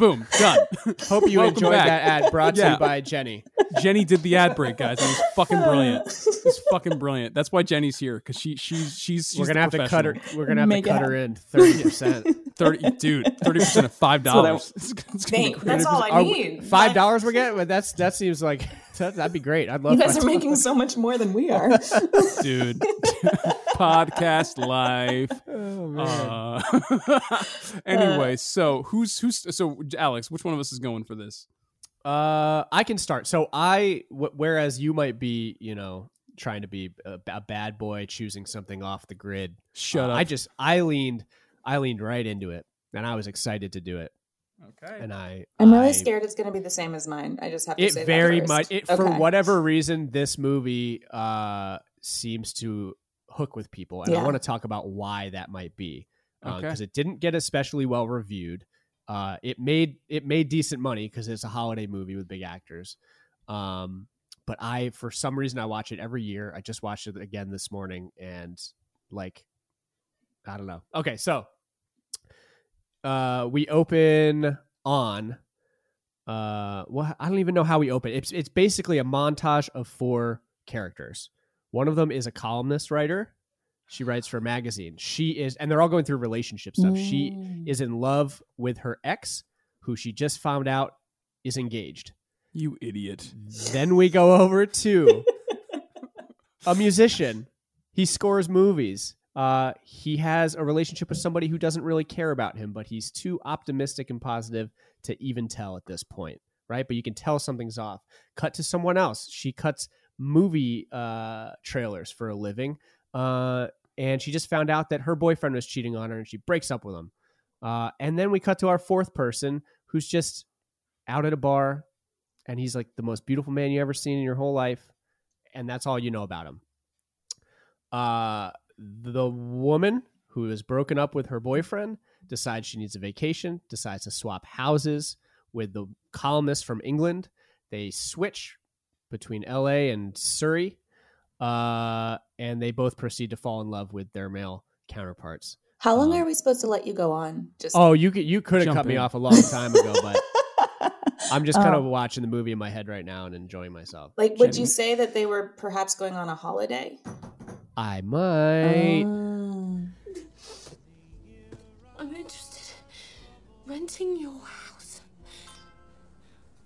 Boom, done. Hope you Welcome enjoyed back. that ad brought to Yeah. you by Jenny. Jenny did the ad break, guys. It was fucking brilliant. It was fucking brilliant. That's why Jenny's here because she she's she's, she's We're gonna the have to cut her. We're gonna have Make to it cut her in thirty percent. Thirty, dude, thirty percent of five dollars. It's, it's gonna be Thank- that's all I need. Five dollars we're getting. But that's that seems like that, that'd be great. I'd love. You guys are making so much more than we are. dude. Podcast life. Uh, anyway, so who's who's so Alex? Which one of us is going for this? Uh, I can start. So I, w- whereas you might be, you know, trying to be a, a bad boy, choosing something off the grid. Shut uh, up. I just, I leaned, I leaned right into it, and I was excited to do it. Okay. And I, I'm really I- scared it's going to be the same as mine. I just have to It say very that much. first. It for whatever reason, this movie uh seems to hook with people, and I want to talk about why that might be because Okay. it didn't get especially well reviewed. Uh, it made it made decent money because it's a holiday movie with big actors. Um, but I, for some reason, I watch it every year. I just watched it again this morning, and like, I don't know. Okay, so uh, we open on uh, well, I don't even know how we open. It's it's basically a montage of four characters. One of them is a columnist writer. She writes for a magazine. She is, and they're all going through relationship stuff. She is in love with her ex, who she just found out is engaged. You idiot. Then we go over to a musician. He scores movies. Uh, he has a relationship with somebody who doesn't really care about him, but he's too optimistic and positive to even tell at this point, right? But you can tell something's off. Cut to someone else. She cuts movie uh, trailers for a living, uh, and she just found out that her boyfriend was cheating on her, and she breaks up with him. Uh, and then we cut to our fourth person, who's just out at a bar, and he's like the most beautiful man you ever seen in your whole life, and that's all you know about him. Uh, the woman who is broken up with her boyfriend decides she needs a vacation, decides to swap houses with the columnist from England. They switch between LA and Surrey, uh, and they both proceed to fall in love with their male counterparts. How long are we supposed to let you go on? Just Oh, you could, you could have Jump cut me off a long time ago, but I'm just kind of Oh. watching the movie in my head right now and enjoying myself. like, would you say that they were perhaps going on a holiday? I might. Um, I'm interested renting your house.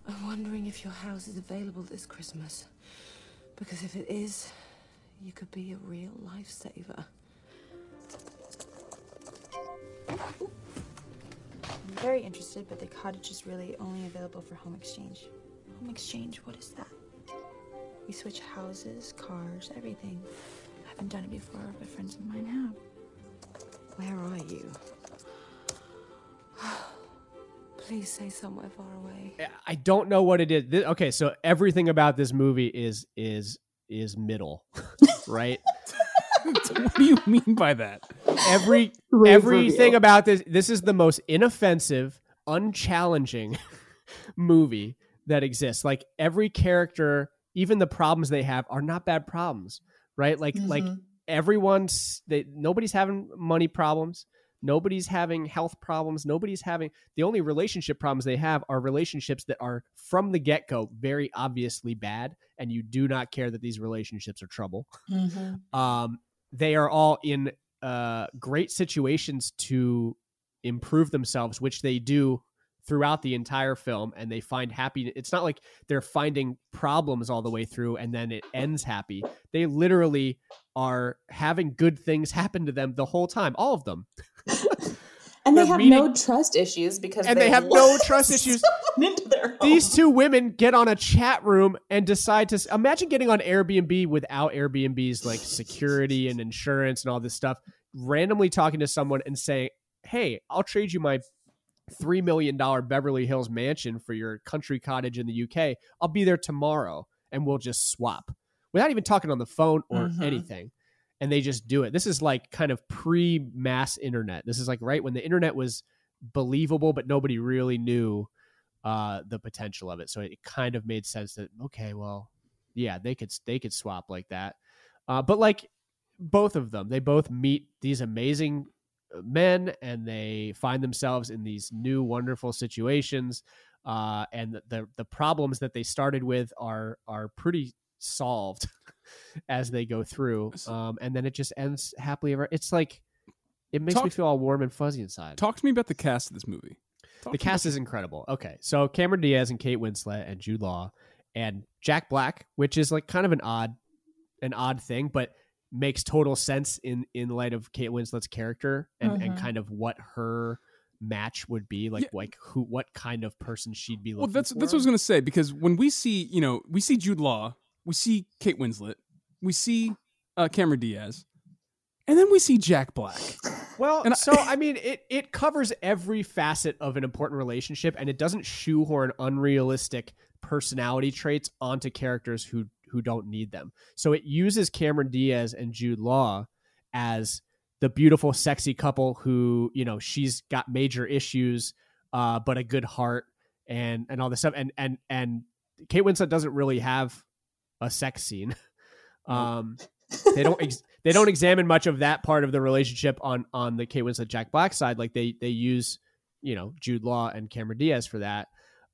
I'm wondering if your house is available this Christmas. Because if it is, you could be a real lifesaver. I'm very interested, but the cottage is really only available for home exchange. Home exchange, what is that? We switch houses, cars, everything. I haven't done it before, but friends of mine have. Where are you? Please say somewhere far away. I don't know what it is. Thi- Okay, so everything about this movie is is is middle, right? what do you mean by that? Every Rave everything review. about this this is the most inoffensive, unchallenging movie that exists. Like every character, even the problems they have are not bad problems, right? Like like Mhm. everyone's they nobody's having money problems. Nobody's having health problems. Nobody's having the only relationship problems they have are relationships that are from the get go very obviously bad, and you do not care that these relationships are trouble. mhm. Um, they are all in uh, great situations to improve themselves, which they do throughout the entire film and they find happy it's not like they're finding problems all the way through and then it ends happy. They literally are having good things happen to them the whole time all of them. And they have meeting- no trust issues because and they have no trust issues. into their home. these two women get on a chat room and decide to imagine getting on Airbnb without Airbnb's like security and insurance and all this stuff, randomly talking to someone and saying, Hey, I'll trade you my three million dollar Beverly Hills mansion for your country cottage in the UK. I'll be there tomorrow and we'll just swap without even talking on the phone or Mhm. anything. And they just do it. This is like kind of pre mass internet. This is like right when the internet was believable, but nobody really knew uh, the potential of it. So it kind of made sense that okay, well, yeah, they could they could swap like that. Uh, but like both of them, they both meet these amazing men, and they find themselves in these new wonderful situations. Uh, and the, the problems that they started with are are pretty solved as they go through. Um, and then it just ends happily ever. It's like it makes me feel all warm and fuzzy inside. Talk to me about the cast of this movie. Talk the cast is incredible. Okay, so Cameron Diaz and Kate Winslet and Jude Law and Jack Black, which is like kind of an odd, an odd thing, but makes total sense in in light of Kate Winslet's character and and Mhm. kind of what her match would be like like who what kind of person she'd be looking Well, that's for. that's what I was gonna say because when we see, you know, we see Jude Law, we see Kate Winslet, we see uh, Cameron Diaz, and then we see Jack Black. Well, And I- so I mean, it it covers every facet of an important relationship, and it doesn't shoehorn unrealistic personality traits onto characters who who don't need them. So it uses Cameron Diaz and Jude Law as the beautiful, sexy couple who you know she's got major issues, uh, but a good heart and and all this stuff, and and and Kate Winslet doesn't really have a sex scene. Um, they don't ex- they don't examine much of that part of the relationship on on the Kate Winslet Jack Black side. Like they they use you know Jude Law and Cameron Diaz for that.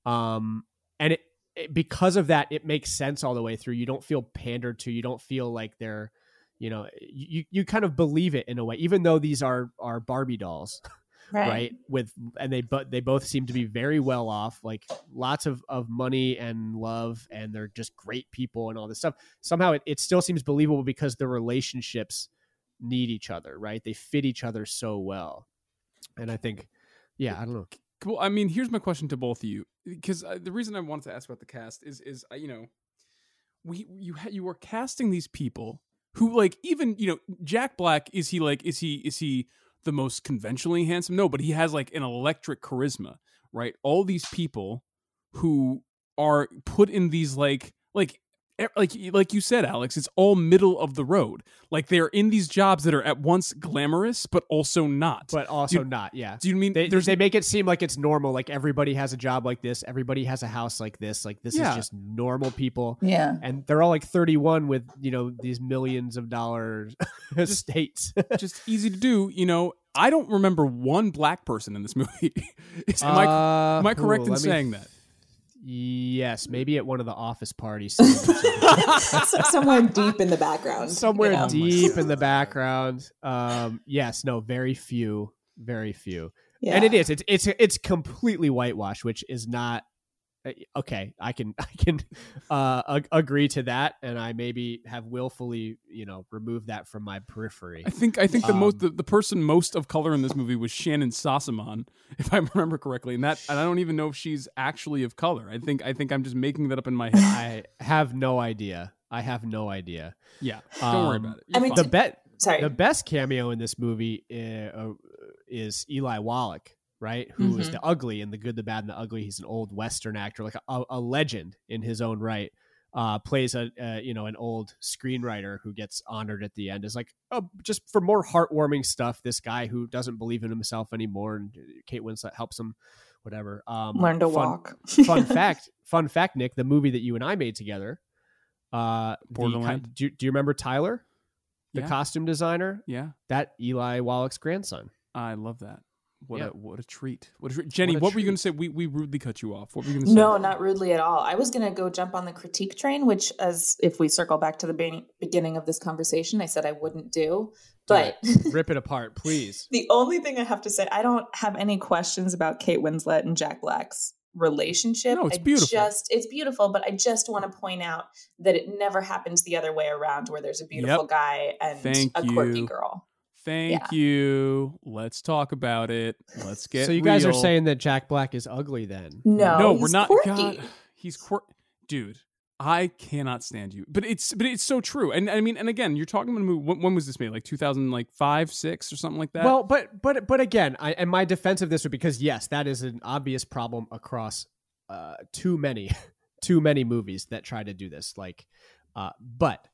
Um, and it, it Eh, because of that, it makes sense all the way through. You don't feel pandered to. You don't feel like they're you know you you kind of believe it in a way, even though these are are Barbie dolls. Right. right with and they but they both seem to be very well off like lots of of money and love and they're just great people and all this stuff somehow it, it still seems believable because the relationships need each other right they fit each other so well and i think yeah i don't know Well, I mean, here's my question to both of you because uh, the reason I wanted to ask about the cast is is uh, you know, we you ha- you were casting these people who like even you know Jack Black is he like is he is he the most conventionally handsome? No, but he has like an electric charisma, right? All these people who are put in these like like like like you said Alex it's all middle of the road like they're in these jobs that are at once glamorous but also not but also you- not yeah do you mean they, there's they make it seem like it's normal like everybody has a job like this everybody has a house like this like this Yeah. is just normal people Yeah. and they're all like 31 with you know these millions of dollars estates just easy to do. You know, I don't remember one black person in this movie. Is- am, I, Uh, am I correct ooh, in let me- saying that? Yes, maybe at one of the office parties. somewhere deep in the background. Somewhere you know? deep in the background. Um, yes, no, very few, very few. Yeah. And it is. It's it's it's completely whitewashed, which is not okay. I can I can uh, ag- agree to that, and I maybe have willfully you know removed that from my periphery. I think I think the Um, most the, the person most of color in this movie was Shannyn Sossamon, if I remember correctly, and that and I don't even know if she's actually of color. I think I think I'm just making that up in my head. I have no idea. I have no idea. Yeah, don't worry Um, about it. I mean, the bet. sorry. The best cameo in this movie uh, uh, is Eli Wallach, right? Who is Mhm. the ugly and the good, the bad, and the ugly. He's an old Western actor, like a, a legend in his own right. Uh, plays a uh, you know an old screenwriter who gets honored at the end. Is like oh, just for more heartwarming stuff. This guy who doesn't believe in himself anymore, and Kate Winslet helps him. Whatever. Um, Learn to fun- walk. fun fact. Fun fact. Nick, the movie that you and I made together. Uh, the Borderland? do, you- do you remember Tyler, the Yeah. costume designer? Yeah, That Eli Wallach's grandson. I love that. What Yeah. a what a treat. What a treat. Jenny, What what, a were you going to say? We we rudely cut you off. What were you going to say? No, not rudely at all. I was going to go jump on the critique train, which, as if we circle back to the be- beginning of this conversation, I said I wouldn't do. But Rip it apart, please. the only thing I have to say, I don't have any questions about Kate Winslet and Jack Black's relationship. No, it's I beautiful. Just it's beautiful, but I just want to point out that it never happens the other way around, where there's a beautiful Yep. guy and Thank a quirky you. girl. Thank Yeah. you. Let's talk about it. Let's get. so you guys are saying that Jack Black is ugly then? No, no, we're not. quirky. God, he's quirky, dude. I cannot stand you, but it's but it's so true. And I mean, and again, you're talking about a movie. When, when was this made? Like 2000, like five, six, or something like that. Well, but but but again, I, and my defense of this would because yes, that is an obvious problem across uh, too many too many movies that try to do this. Like, uh, but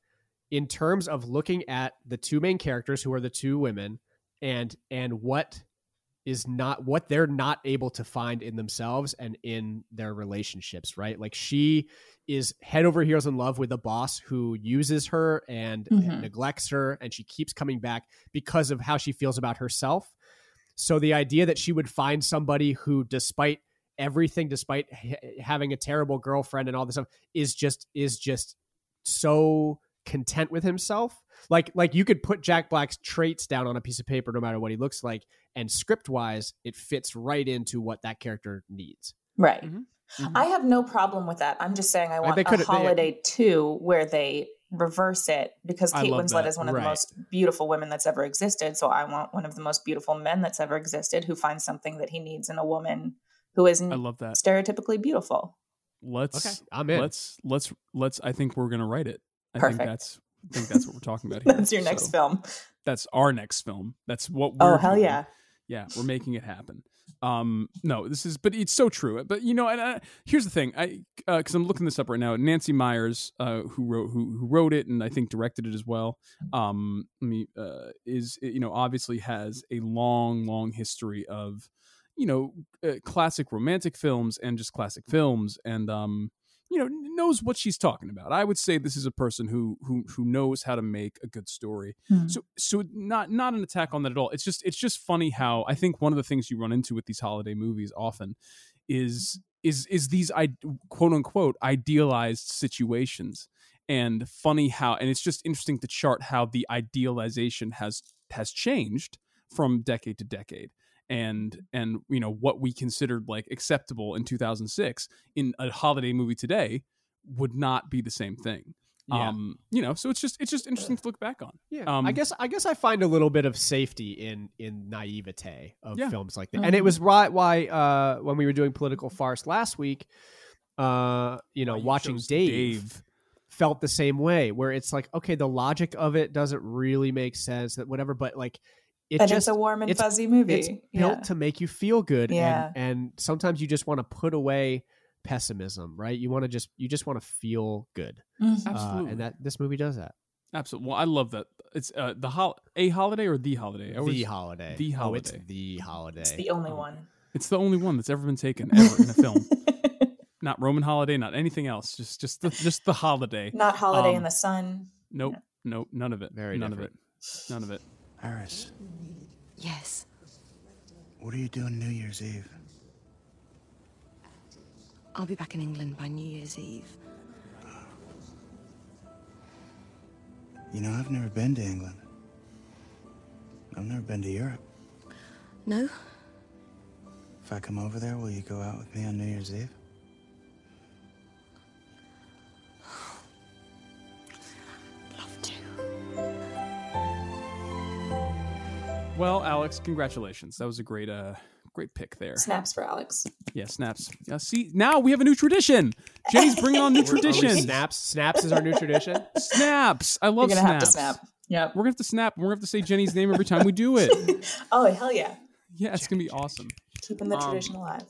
in terms of looking at the two main characters, who are the two women, and and what is not what they're not able to find in themselves and in their relationships, right? Like she is head over heels in love with a boss who uses her and, and Mhm. neglects her, and she keeps coming back because of how she feels about herself. So the idea that she would find somebody who, despite everything, despite ha- having a terrible girlfriend and all this stuff, is just is just so content with himself. Like like you could put Jack Black's traits down on a piece of paper, no matter what he looks like, and script wise, it fits right into what that character needs. Right. Mm-hmm. I have no problem with that. I'm just saying I want they a could've- they- holiday two where they reverse it because Kate Winslet that. is one of Right. the most beautiful women that's ever existed. So I want one of the most beautiful men that's ever existed who finds something that he needs in a woman who isn't I love that. stereotypically beautiful. Let's. Okay, I'm in. Let's let's let's. I think we're gonna write it. I Perfect. think that's. I think that's what we're talking about here. That's your next So, film. That's our next film. That's what. Oh, We're hell doing. yeah. yeah we're making it happen um no this is but it's so true but you know and uh, here's the thing i because i'm looking this up right now nancy meyers uh who wrote who, who wrote it and i think directed it as well um I mean, uh is you know obviously has a long long history of you know uh, classic romantic films and just classic films and um you know knows what she's talking about. I would say this is a person who who who knows how to make a good story. Hmm. so so not not an attack on that at all. It's just it's just funny how i think one of the things you run into with these holiday movies often is is is these i quote unquote idealized situations. And funny how and it's just interesting to chart how the idealization has has changed from decade to decade and and you know what we considered like acceptable in 2006 in a holiday movie today would not be the same thing Yeah. um you know so it's just it's just interesting to look back on Yeah, um I guess I guess I find a little bit of safety in in naivete of Yeah. films like that, and it was right why uh, when we were doing political farce last week, uh, you know, Why you watching chose Dave, Dave. felt the same way, where it's like, okay, the logic of it doesn't really make sense, that whatever, but like. It And just, it's a warm and it's- fuzzy movie. It's built Yeah. to make you feel good, Yeah. and and sometimes you just want to put away pessimism, right? You want to just you just want to feel good, Mhm. Uh, Absolutely. and that this movie does that. absolutely well i love that it's uh the hol- a holiday or the holiday I the holiday, the Oh, it's holiday the holiday. It's the only one. it's the only one that's ever been taken ever in a film not roman holiday not anything else just just the, just the holiday Not holiday in Um, the sun. nope nope none of it Very none different. of it none of it Iris, Yes. what are you doing New Year's Eve? I'll be back in England by New Year's Eve. You know, I've never been to England. I've never been to Europe. No? If I come over there, will you go out with me on New Year's Eve? Well alex congratulations that was a great uh great pick there Snaps for Alex. yeah snaps yeah see now we have a new tradition jenny's bringing on new Are we traditions snaps, snaps is our new tradition. snaps i love You're gonna have to snaps snap. Yep. we're gonna have to snap and we're gonna have to say jenny's name every time we do it Oh hell yeah! yeah it's gonna be awesome Keeping the Um, tradition alive.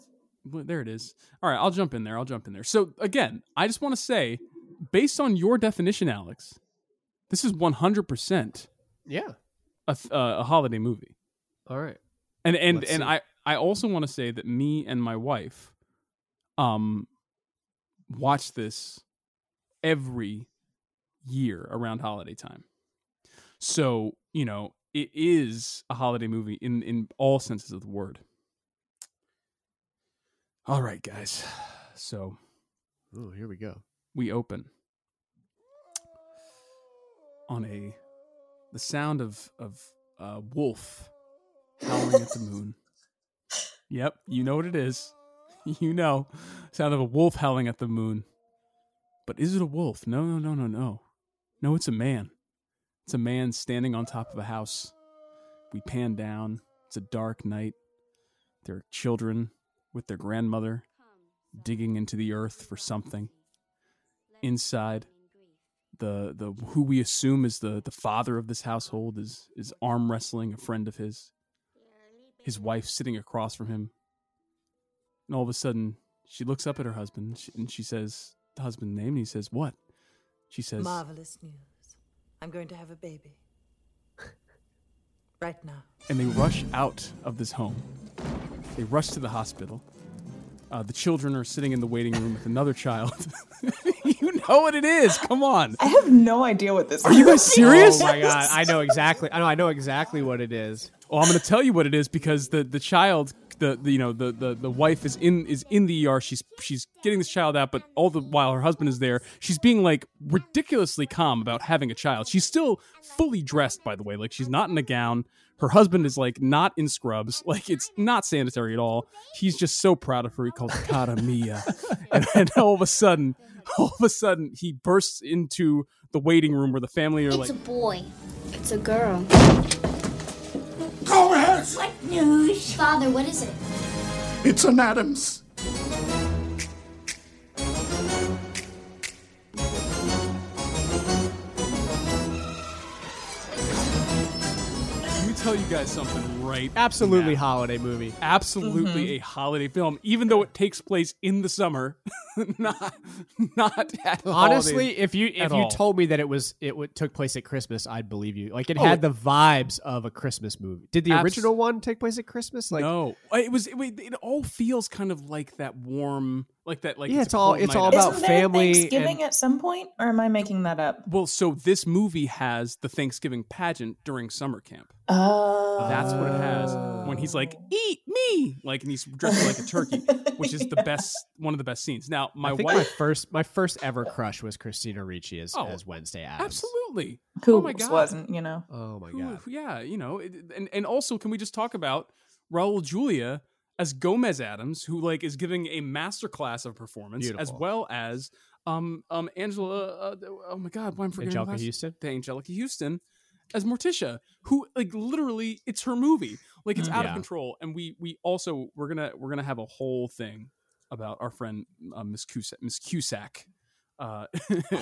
There it is. All right, I'll jump in there. I'll jump in there. So again, I just want to say, based on your definition, Alex, this is one hundred percent Yeah. A uh, a holiday movie. All right. And and Let's and see. I I also want to say that me and my wife, um, watch this every year around holiday time. So you know it is a holiday movie in in all senses of the word. All right, guys. So Oh, here we go. we open on a the sound of of uh, wolf howling at the moon. Yep, you know what it is. You know, sound of a wolf howling at the moon. But is it a wolf? No, no, no, no, no. No, it's a man. It's a man standing on top of a house. We pan down. It's a dark night. There are children with their grandmother digging into the earth for something. Inside, the the who we assume is the the father of this household is is arm wrestling a friend of his. His wife sitting across from him. And all of a sudden, she looks up at her husband and she says the husband's name, and he says, "What?" She says, Marvelous news. I'm going to have a baby. right now. and they rush out of this home. They rush to the hospital. Uh, the children are sitting in the waiting room with another child. you know what it is. Come on. I have no idea what this is. Are you guys serious? Oh my god, I know exactly. I know. I know exactly what it is. Well, I'm going to tell you what it is because the the child, the, the you know the, the the wife is in is in the ER. She's she's getting this child out, but all the while her husband is there. She's being like ridiculously calm about having a child. She's still fully dressed, by the way. Like she's not in a gown. Her husband is like not in scrubs. Like it's not sanitary at all. He's just so proud of her. He calls her Cara Mia, and then all of a sudden, all of a sudden, he bursts into the waiting room where the family are It's like, a boy. It's a girl. Go ahead! What news? Father, what is it? It's an Addams. Tell you guys something right. Absolutely now. holiday movie. Absolutely Mhm. a holiday film, even though it takes place in the summer. not, not at Honestly, if you if you all. told me that it was it w- took place at Christmas, I'd believe you. Like it Oh, had the vibes of a Christmas movie. Did the Abs- original one take place at Christmas? Like no, it was. It, it all feels kind of like that warm, like that. Like Yeah, a it's all- it's all about Isn't there family Thanksgiving and- at some point, or am I making that up? Well, so this movie has the Thanksgiving pageant during summer camp. Oh, That's what it has when he's like, oh. "Eat me!" Like, and he's dressed like a turkey, which is the best, one of the best scenes. Now, my I think wife, my first my first ever crush was Christina Ricci as, Oh, as Wednesday Addams. absolutely. Oh who oh my god, wasn't, you know? Oh my Who- god. who- yeah, you know, and and also, can we just talk about Raul Julia as Gomez Addams, who like is giving a masterclass of performance, as well as um um Angela. Uh, oh my god, why am I forgetting her Anjelica last- Huston? The Anjelica Huston as Morticia, who like literally it's her movie, like it's Mm. out Yeah. of control. And we we also we're gonna we're gonna have a whole thing about our friend uh, Miss Cusack, Miss Cusack. Uh,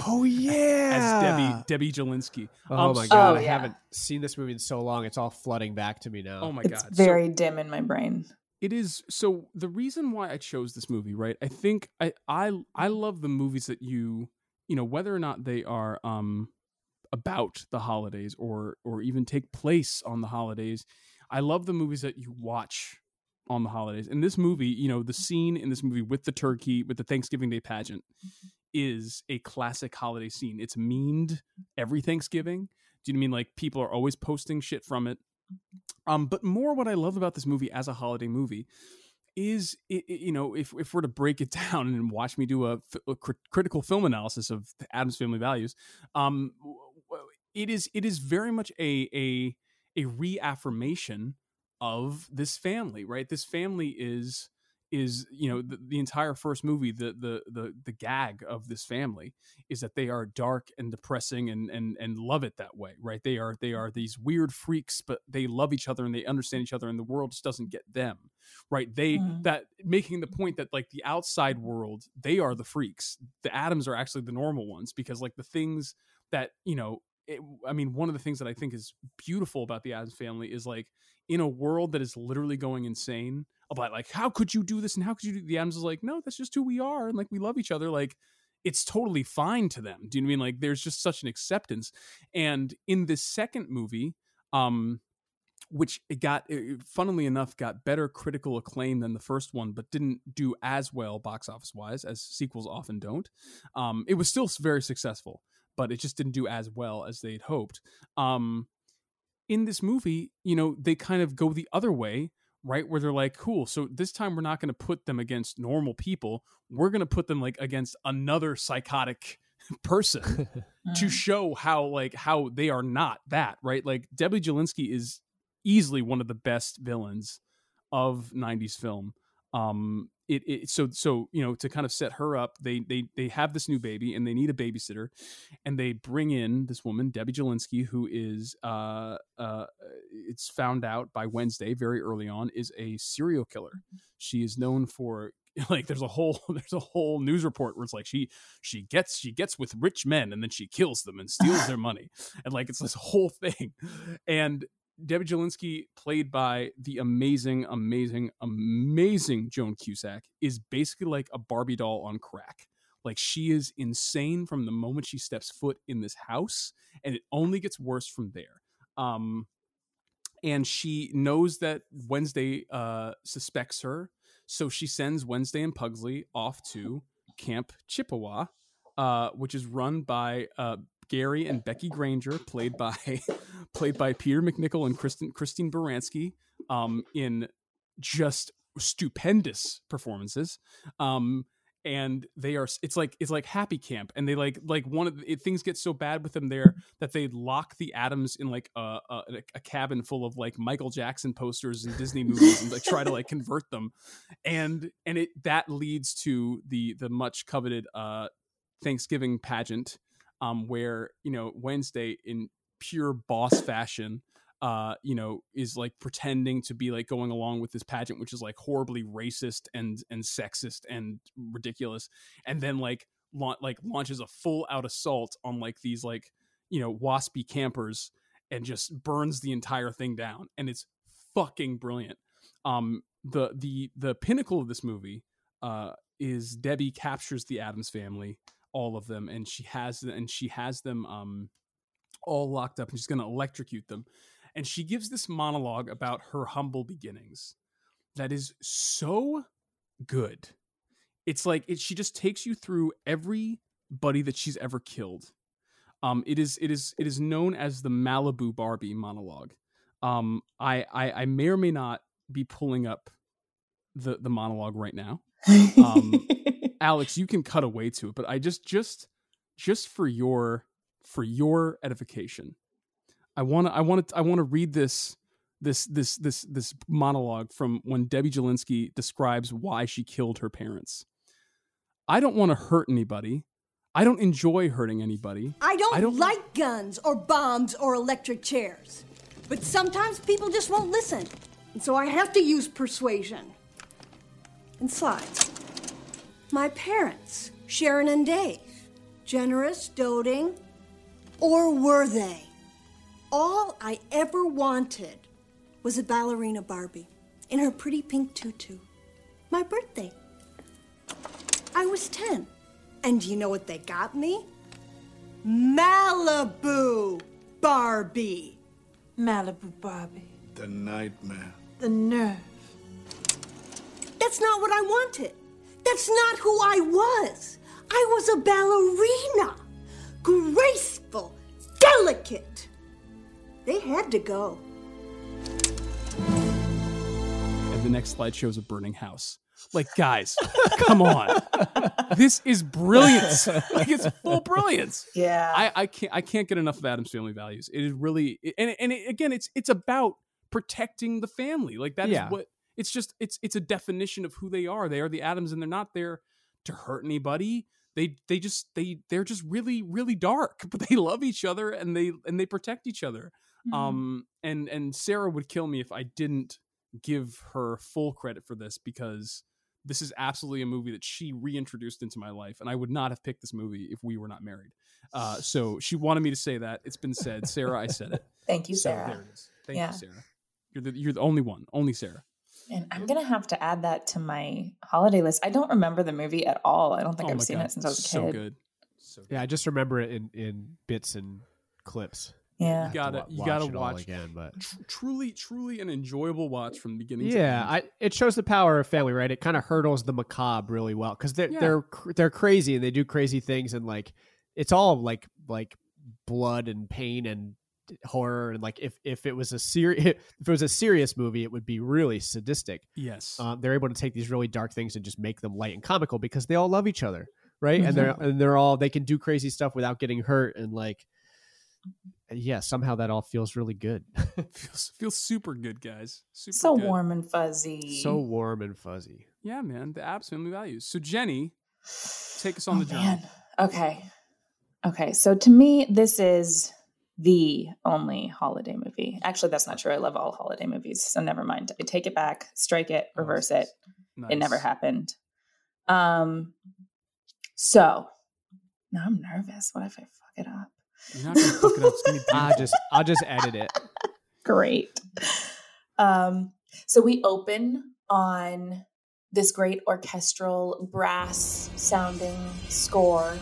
Oh yeah. as Debbie Debbie Jellinsky. Oh Um, my god, Oh, I haven't seen this movie in so long. It's all flooding back to me now. Oh my It's god, So- very dim in my brain. It is so the reason why i chose this movie right i think i i i love the movies that you you know whether or not they are um about the holidays or or even take place on the holidays i love the movies that you watch on the holidays. And this movie you know the scene in this movie with the turkey with the thanksgiving day pageant is a classic holiday scene. It's meaned every thanksgiving. Do you mean? Like people are always posting shit from it um, but more what I love about this movie as a holiday movie is, i i- you know, if, if we're to break it down and watch me do a crit- critical film analysis of Addams Family Values, um, it is it is very much a a a reaffirmation of this family, right? This family is is you know the, the entire first movie the, the the the gag of this family is that they are dark and depressing and and and love it that way right? They are they are these weird freaks but they love each other and they understand each other and the world just doesn't get them right? They Mhm. that making the point that like the outside world they are the freaks. The Addams are actually the normal ones because like the things that you know it, i mean one of the things that i think is beautiful about the addams family is like in a world that is literally going insane about like how could you do this and how could you do the addams is like no that's just who we are and like we love each other like it's totally fine to them. Do you know what i mean? Like there's just such an acceptance. And in this second movie um which it got funnily enough got better critical acclaim than the first one but didn't do as well box office wise as sequels often don't um it was still very successful but it just didn't do as well as they'd hoped. Um in this movie you know they kind of go the other way right where they're like cool so this time we're not going to put them against normal people. We're going to put them like against another psychotic person to mm. show how like how they are not that right? Like debbie Jellinsky is easily one of the best villains of 90s film um it, it so so you know to kind of set her up they they they have this new baby and they need a babysitter and they bring in this woman debbie Jellinsky who is uh uh it's found out by wednesday very early on is a serial killer. She is known for like there's a whole there's a whole news report where it's like she she gets she gets with rich men and then she kills them and steals their money. And like it's this whole thing. And Debbie Jellinsky, played by the amazing, amazing, amazing Joan Cusack, is basically like a Barbie doll on crack. Like she is insane from the moment she steps foot in this house, and it only gets worse from there. Um, and she knows that Wednesday uh, suspects her, so she sends Wednesday and Pugsley off to Camp Chippewa, uh, which is run by uh, Gary and Becky Granger, played by played by Peter MacNicol and Kristen Christine Baranski, um, in just stupendous performances. Um, and they are it's like it's like happy camp and they like like one of it, things get so bad with them there that they lock the Addams in like a, a, a cabin full of like michael jackson posters and disney movies and like try to like convert them and and it that leads to the the much coveted uh thanksgiving pageant um where you know wednesday in pure boss fashion uh, you know, is like pretending to be like going along with this pageant, which is like horribly racist and and sexist and ridiculous, and then like la- like launches a full out assault on like these like you know waspy campers and just burns the entire thing down, and it's fucking brilliant. Um, the the the pinnacle of this movie uh is Debbie captures the Addams family, all of them, and she has and she has them um all locked up, and she's going to electrocute them. And she gives this monologue about her humble beginnings that is so good. It's like it, she just takes you through everybody that she's ever killed. Um it is it is it is known as the malibu barbie monologue. Um i i, I may or may not be pulling up the the monologue right now. Um alex you can cut away to it but i just just just for your for your edification I want to I want to I want to read this this this this this monologue from when Debbie Jellinsky describes why she killed her parents. I don't want to hurt anybody. I don't enjoy hurting anybody. I don't, I don't like guns or bombs or electric chairs. But sometimes people just won't listen. And so I have to use persuasion. And slides. My parents, Sharon and Dave, generous, doting, or were they? All I ever wanted was a ballerina Barbie in her pretty pink tutu. My birthday. I was 10. And do you know what they got me? Malibu Barbie. Malibu Barbie. The nightmare. The nerve. That's not what I wanted. That's not who I was. I was a ballerina. Graceful, delicate. They had to go. And the next slide shows a burning house. Like, guys, come on. This is brilliance. Like it's full brilliance. Yeah. I, I can't I can't get enough of Addams family values. It is really and and it, again it's it's about protecting the family. Like that is Yeah. what it's just it's it's a definition of who they are. They are the Addams and they're not there to hurt anybody. They they just they they're just really really dark, but they love each other and they and they protect each other. Mhm. Um and and Sarah would kill me if I didn't give her full credit for this because this is absolutely a movie that she reintroduced into my life and I would not have picked this movie if we were not married. Uh so she wanted me to say that. It's been said. Sarah, I said it. Thank you, So Sarah. there it is. Thank Yeah. you, Sarah. You're the you're the only one. Only Sarah. And I'm gonna have to add that to my holiday list. I don't remember the movie at all. I don't think Oh I've seen God. it since I was a kid. So good. Yeah, I just remember it in, in bits and clips. Yeah. You gotta wa- you watch gotta it watch again, but tr- truly truly an enjoyable watch from beginning to yeah, end. I, it shows the power of family, right? It kind of hurdles the macabre really well because they're Yeah. they're cr- they're crazy and they do crazy things and like it's all like like blood and pain and horror and like if if it was a serious if it was a serious movie it would be really sadistic Yes. um, they're able to take these really dark things and just make them light and comical because they all love each other right? And they're Mhm. and they're all they can do crazy stuff without getting hurt, and like, yeah, somehow that all feels really good. feels feels super good, guys. Super so good. warm and fuzzy. so warm and fuzzy. Yeah, man. The Addams family values. So Jenny, take us on the journey. Oh, Man. Okay. Okay. So to me, this is the only holiday movie. Actually, that's not true. I love all holiday movies. So never mind. I take it back, strike it, reverse it. It never happened. Um so now I'm nervous. What if I fuck it up? You're not gonna fuck it up. I just I'll just edit it. Great. Um, so we open on this great orchestral brass sounding score.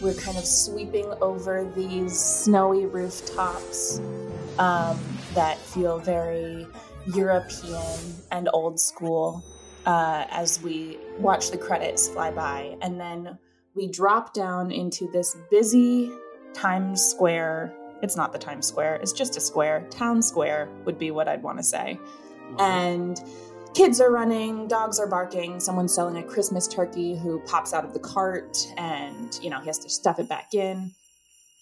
We're kind of sweeping over these snowy rooftops um, that feel very European and old school uh, as we watch the credits fly by. And then we drop down into this busy Times Square. It's not the Times Square, it's just a square. Town Square would be what I'd want to say. And kids are running, dogs are barking, someone's selling a Christmas turkey who pops out of the cart and, you know, he has to stuff it back in.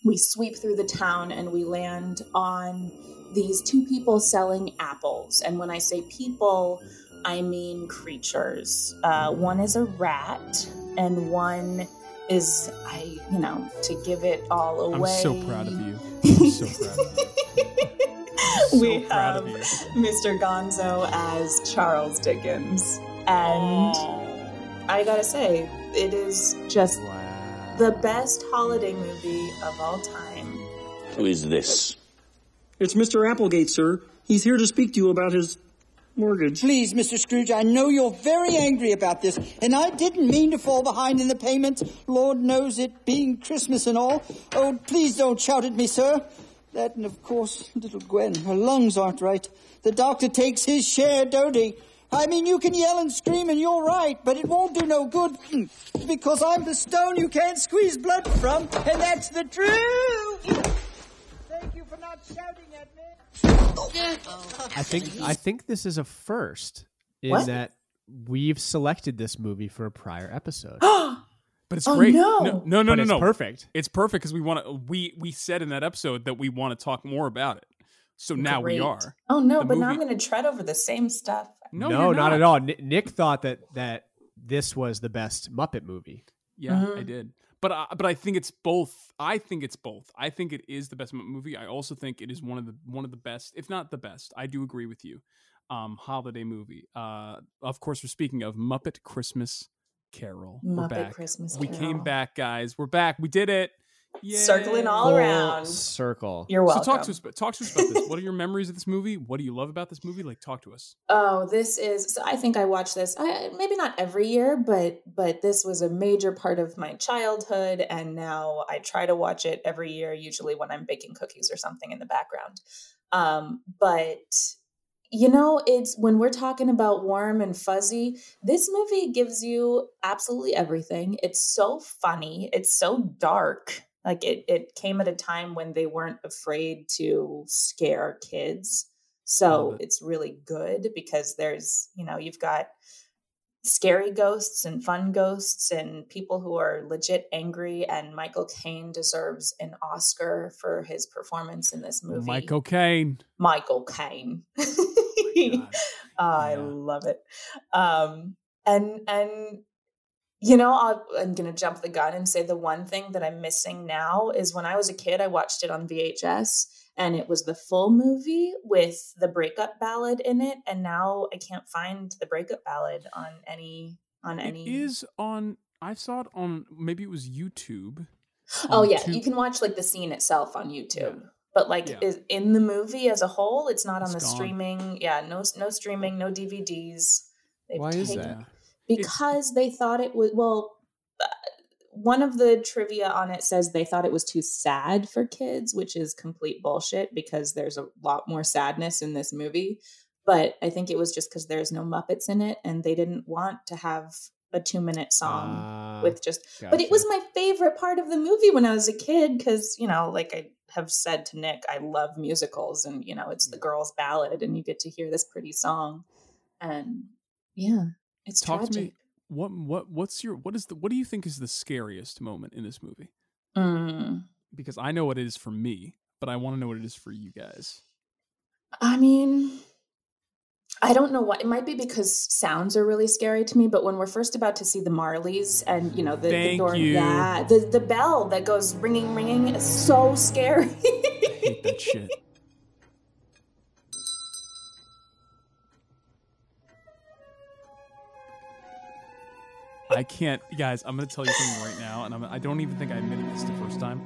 We sweep through the town and we land on these two people selling apples. And when I say people, I mean creatures. Uh, one is a rat, and one is, I, you know, to give it all I'm away. so proud of you. I'm so proud of you. We proud have of you. Mr. Gonzo as Charles Dickens. And I gotta say, it is just the best holiday movie of all time. Who is this? It's Mr. Applegate, sir. He's here to speak to you about his mortgage. Please, Mr. Scrooge, I know you're very angry about this, and I didn't mean to fall behind in the payments. Lord knows it being Christmas and all. Oh, please don't shout at me, sir. That, and of course, little Gwen, her lungs aren't right. The doctor takes his share, don't he? I mean, you can yell and scream and you're right, but it won't do no good because I'm the stone you can't squeeze blood from, and that's the truth. Thank you for not shouting at me. I think I think this is a first in What? that we've selected this movie for a prior episode. But it's Oh, great. no. no, no, no, But no, it's no. perfect. It's perfect because we want to. We we said in that episode that we want to talk more about it. So now we are. Oh no, The but now I'm going to tread over the same stuff. No, no, not. not. at all. Nick thought that that this was the best Muppet movie. Yeah, Mm-hmm. I did. But I, but I think it's both. I think it's both. I think it is the best Muppet movie. I also think it is one of the one of the best, if not the best. I do agree with you. Um, holiday movie. Uh, of course, we're speaking of Muppet Christmas Carol. we're back. Christmas We came back, guys. We're back. We did it. Circling all Full around. circle. You're welcome. So talk to us. Talk to us about this. What are your memories of this movie? What do you love about this movie? Like, talk to us. Oh, this is. So I think I watch this. I, maybe not every year, but but this was a major part of my childhood, and now I try to watch it every year. Usually when I'm baking cookies or something in the background. Um, but you know, it's when we're talking about warm and fuzzy. This movie gives you absolutely everything. It's so funny. It's so dark. Like it, it came at a time when they weren't afraid to scare kids. So it. it's really good because there's, you know, you've got scary ghosts and fun ghosts and people who are legit angry. And Michael Caine deserves an Oscar for his performance in this movie. Michael Caine. Michael Caine. Oh, I love it. Um, and and you know, I'll, I'm gonna jump the gun and say the one thing that I'm missing now is when I was a kid, I watched it on VHS, and it was the full movie with the breakup ballad in it, and now I can't find the breakup ballad on any on any. It is on. I saw it on. Maybe it was YouTube. Oh yeah, you can watch like the scene itself on YouTube. But like Yeah. is in the movie as a whole, it's not on It's the gone. streaming. Yeah, no no streaming, no DVDs. They've Why is that? Because they thought it was well uh, one of the trivia on it says they thought it was too sad for kids, which is complete bullshit because there's a lot more sadness in this movie. But I think it was just because there's no Muppets in it and they didn't want to have a two minute song Ah, with just but it was my favorite part of the movie when I was a kid because you know, like I have said to Nick, I love musicals, and you know, it's the girl's ballad, and you get to hear this pretty song, and yeah, it's talk tragic. to me. what what what's your what is the what do you think is the scariest moment in this movie? Mm. Because I know what it is for me, but I want to know what it is for you guys. I mean, I don't know what it might be because sounds are really scary to me. But when we're first about to see the Marleys and you know the, the door, you. yeah, the the bell that goes ringing, ringing is so scary. hate that shit. I can't, guys. I'm gonna tell you something right now, and I'm, I don't even think I admitted this the first time.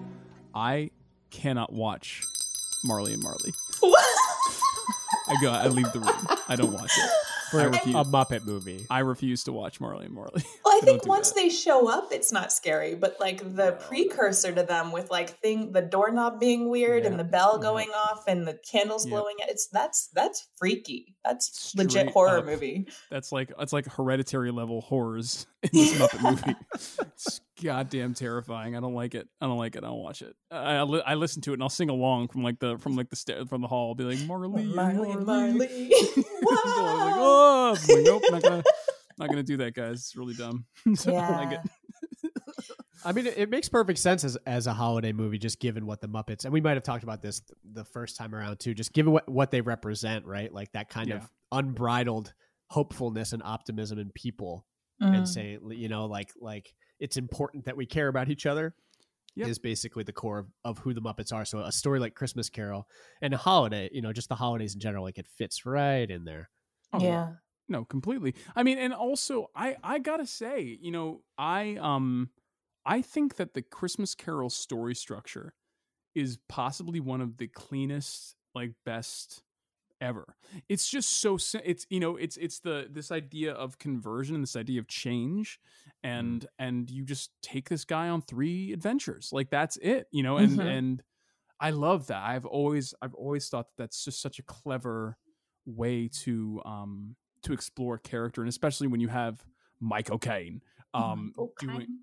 I cannot watch Marley and Marley. I go. I leave the room. I don't watch it. For I a refuse. Muppet movie. I refuse to watch Marley and Marley. Well, I don't think once that. they show up, it's not scary, but like the precursor to them with like thing the doorknob being weird and the bell mm-hmm. going off and the candles Yep. blowing it's that's that's freaky. That's legit horror up. movie. That's like it's like hereditary level horrors in this Muppet movie. It's goddamn terrifying. I don't like it. I don't like it. I don't watch it. I, I, li- I listen to it and I'll sing along from like the from like the sta- from the hall. I'll be like Marley, Marley, Marley. Marley. Oh, I'm like, oh, I'm like, nope, not gonna not gonna do that, guys. It's really dumb. So I don't like it. I mean, it, it makes perfect sense as as a holiday movie, just given what the Muppets and we might have talked about this the first time around too. Just given what what they represent, right? Like that kind Yeah. of unbridled hopefulness and optimism in people, Mhm. and saying, you know, like like it's important that we care about each other. Yep. Is basically the core of, of who the Muppets are. So a story like Christmas Carol and a holiday, you know, just the holidays in general, like it fits right in there. Oh, yeah. No, completely. I mean, and also I I gotta say, you know, I um I think that the Christmas Carol story structure is possibly one of the cleanest, like best ever. It's just so it's you know it's it's the this idea of conversion and this idea of change and and you just take this guy on three adventures like that's it you know and Mhm. and I love that I've always I've always thought that that's just such a clever way to um to explore character and especially when you have Michael Caine um Michael doing Caine.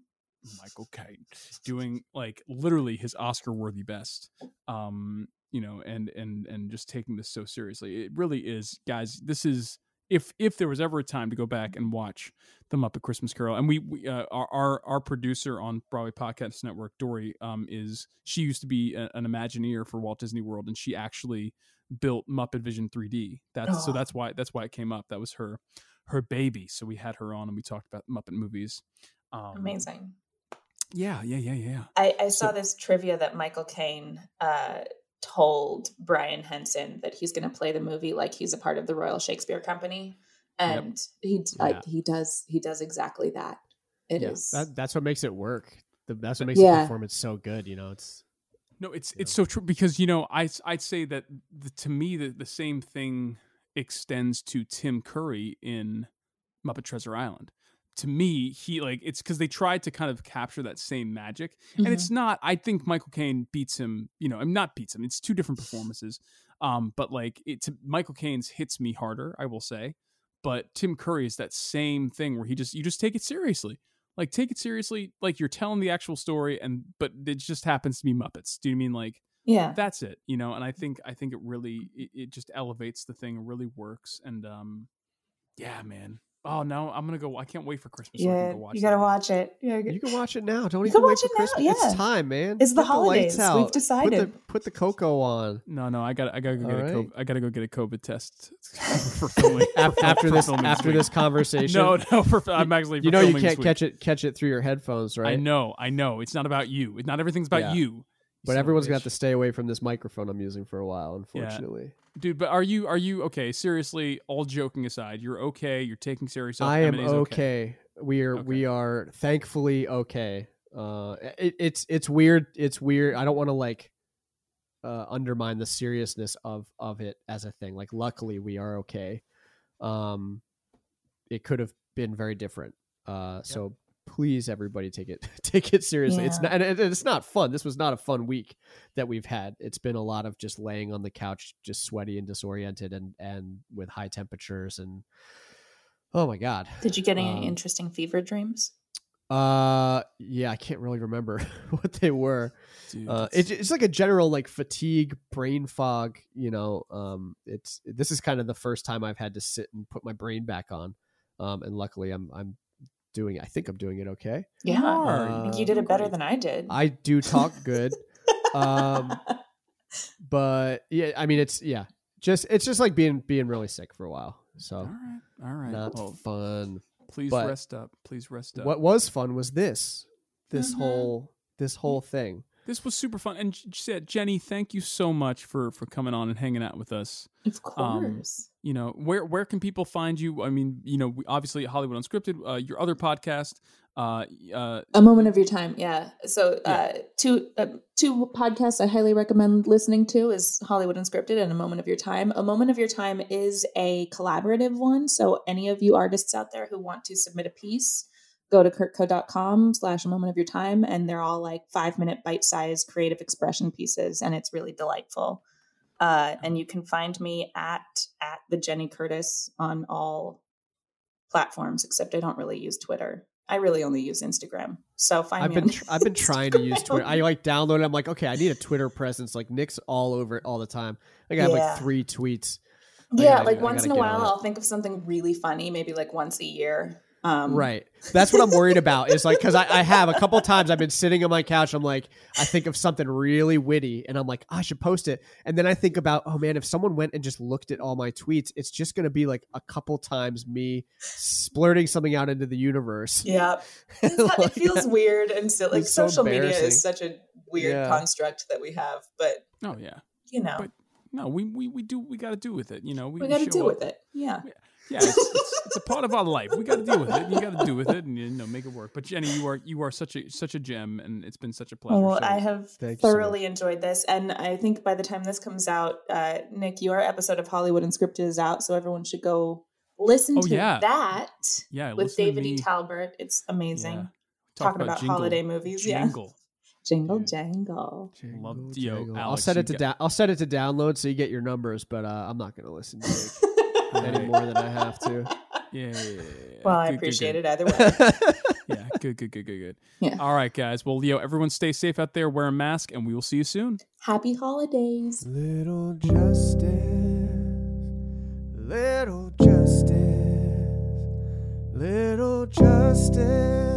Michael Caine doing like literally his Oscar worthy best. Um, you know, and and and just taking this so seriously. It really is, guys. This is if if there was ever a time to go back and watch the Muppet Christmas Carol, and we, we uh, our, our our producer on Broadway Podcast Network, Dory, um, is she used to be a, an Imagineer for Walt Disney World, and she actually built Muppet Vision 3D. That's so that's why that's why it came up. That was her her baby. So we had her on, and we talked about Muppet movies. Um, Amazing. yeah, yeah, yeah, yeah. I, I saw So- this trivia that Michael Caine uh, told Brian Henson that he's going to play the movie like he's a part of the Royal Shakespeare Company, Yep. and he I, Yeah. he does he does exactly that. It is Yeah, that, that's what makes it work. The, that's what makes Yeah. the performance so good. You know, it's No, it's it's so true because you know I I'd say that the, to me the the same thing extends to Tim Curry in Muppet Treasure Island. To me, he like it's because they tried to kind of capture that same magic, and it's not. I think Michael Caine beats him. You know, I'm not beats him. It's two different performances. Um, but like it's Michael Caine's hits me harder. I will say, but Tim Curry is that same thing where he just you just take it seriously. Like take it seriously, like you're telling the actual story, and but it just happens to be Muppets. Do you mean like Yeah. that's it? You know, and I think I think it really it, it just elevates the thing. Really works, and um, yeah, man. Oh no, I'm gonna go. I can't wait for Christmas. so I can yeah. go watch You got to watch it. Yeah, you can watch it now. Don't You even can wait watch for it now, Christmas. yeah. It's time, man. It's the Put lights holidays. out. We've Put decided. the, put the cocoa on. No, no, I gotta, I gotta go get All a. COVID, I gotta go get a COVID test for filming Af- after for this filming after week. this conversation. No, no, for, I'm actually. You know you can't catch it catch it through your headphones, right? I know, I know. It's not about you. It's not everything's about Yeah. you. But son of a everyone's gonna have to stay away from this microphone I'm using for a while, Yeah. Dude. But are you are you okay? Seriously, all joking aside, you're okay. You're taking yourself. I am M&A's okay. We are we are thankfully okay. Uh, it, it's it's weird. It's weird. I don't want to like uh, undermine the seriousness of of it as a thing. Like, luckily, we are okay. Um, it could have been very different. Uh, so please, everybody, take it take it seriously. It's not, and it's not fun. This was not a fun week that we've had. It's been a lot of just laying on the couch, just sweaty and disoriented, and and with high temperatures and. Oh my god! Did you get any Um, interesting fever dreams? Uh, yeah, I can't really remember what they were. Dude, uh, it, it's like a general like fatigue, brain fog. You know, um, it's this is kind of the first time I've had to sit and put my brain back on. Um, and luckily I'm I'm doing. I think I'm doing it okay. Yeah, I think you did it better than I did. I do talk good. um, but yeah, I mean, it's yeah, just it's just like being being really sick for a while. So All right. All right. not Well, fun. please But rest up. Please rest up. What was fun was this, this Mhm. whole this whole thing. This was super fun. And J- J- Jenny, thank you so much for for coming on and hanging out with us. Of Um, course. You know, where where can people find you? I mean, you know, obviously Hollywood Unscripted, uh, your other podcast, uh, uh, A moment of your time, yeah. So, uh, two uh, two podcasts I highly recommend listening to is Hollywood Unscripted and A Moment of Your Time. A Moment of Your Time is a collaborative one. So, any of you artists out there who want to submit a piece, go to kurtco.com slash A Moment of Your Time, and they're all like five minute bite sized creative expression pieces, and it's really delightful. Uh, and you can find me at at the Jenny Curtis on all platforms, except I don't really use Twitter. I really only use Instagram. So find I've me. been I've been trying to use Twitter. I like download it. I'm like, okay, I need a Twitter presence. Like Nick's all over it all the time. Like I have Yeah. like three tweets. I yeah, gotta- like once in a while. I'll think of something really funny, maybe like once a year. Um, Right. That's what I'm worried about. Is like because I, I have a couple times I've been sitting on my couch. I'm like, I think of something really witty, and I'm like, I should post it. And then I think about, oh man, if someone went and just looked at all my tweets, it's just gonna be like a couple times me splurting something out into the universe. Yeah. It's not- it feels weird and still like It's so social media is such a weird Yeah. construct that we have, but oh yeah, you know, but no, we we we do we got to do with it. You know, we, we got to show deal up. with it. Yeah. Yeah, it's, it's, it's a part of our life. We got to deal with it. You got to do with it, and you know, make it work. But Jenny, you are you are such a such a gem, and it's been such a pleasure. Well, So- I have Thank you so thoroughly enjoyed this, and I think by the time this comes out, uh, Nick, your episode of Hollywood Unscripted is out, so everyone should go listen Oh, to yeah. that. Yeah, with David E. Talbert, it's amazing. Yeah. Talk Talking about, jingle- holiday movies, jingle. yeah. Jingle jangle. Love yo, I'll set it to got- down. I'll set it to download so you get your numbers, but uh, I'm not gonna listen to it any more than I have to. Yeah, yeah, yeah, yeah, yeah. Well, I Good, good, appreciate good. it either way. yeah, good, good, good, good, good. Yeah. All right, guys. Well, Leo, everyone stay safe out there. Wear a mask, and we will see you soon. Happy holidays. Little justice, little justice, little justice.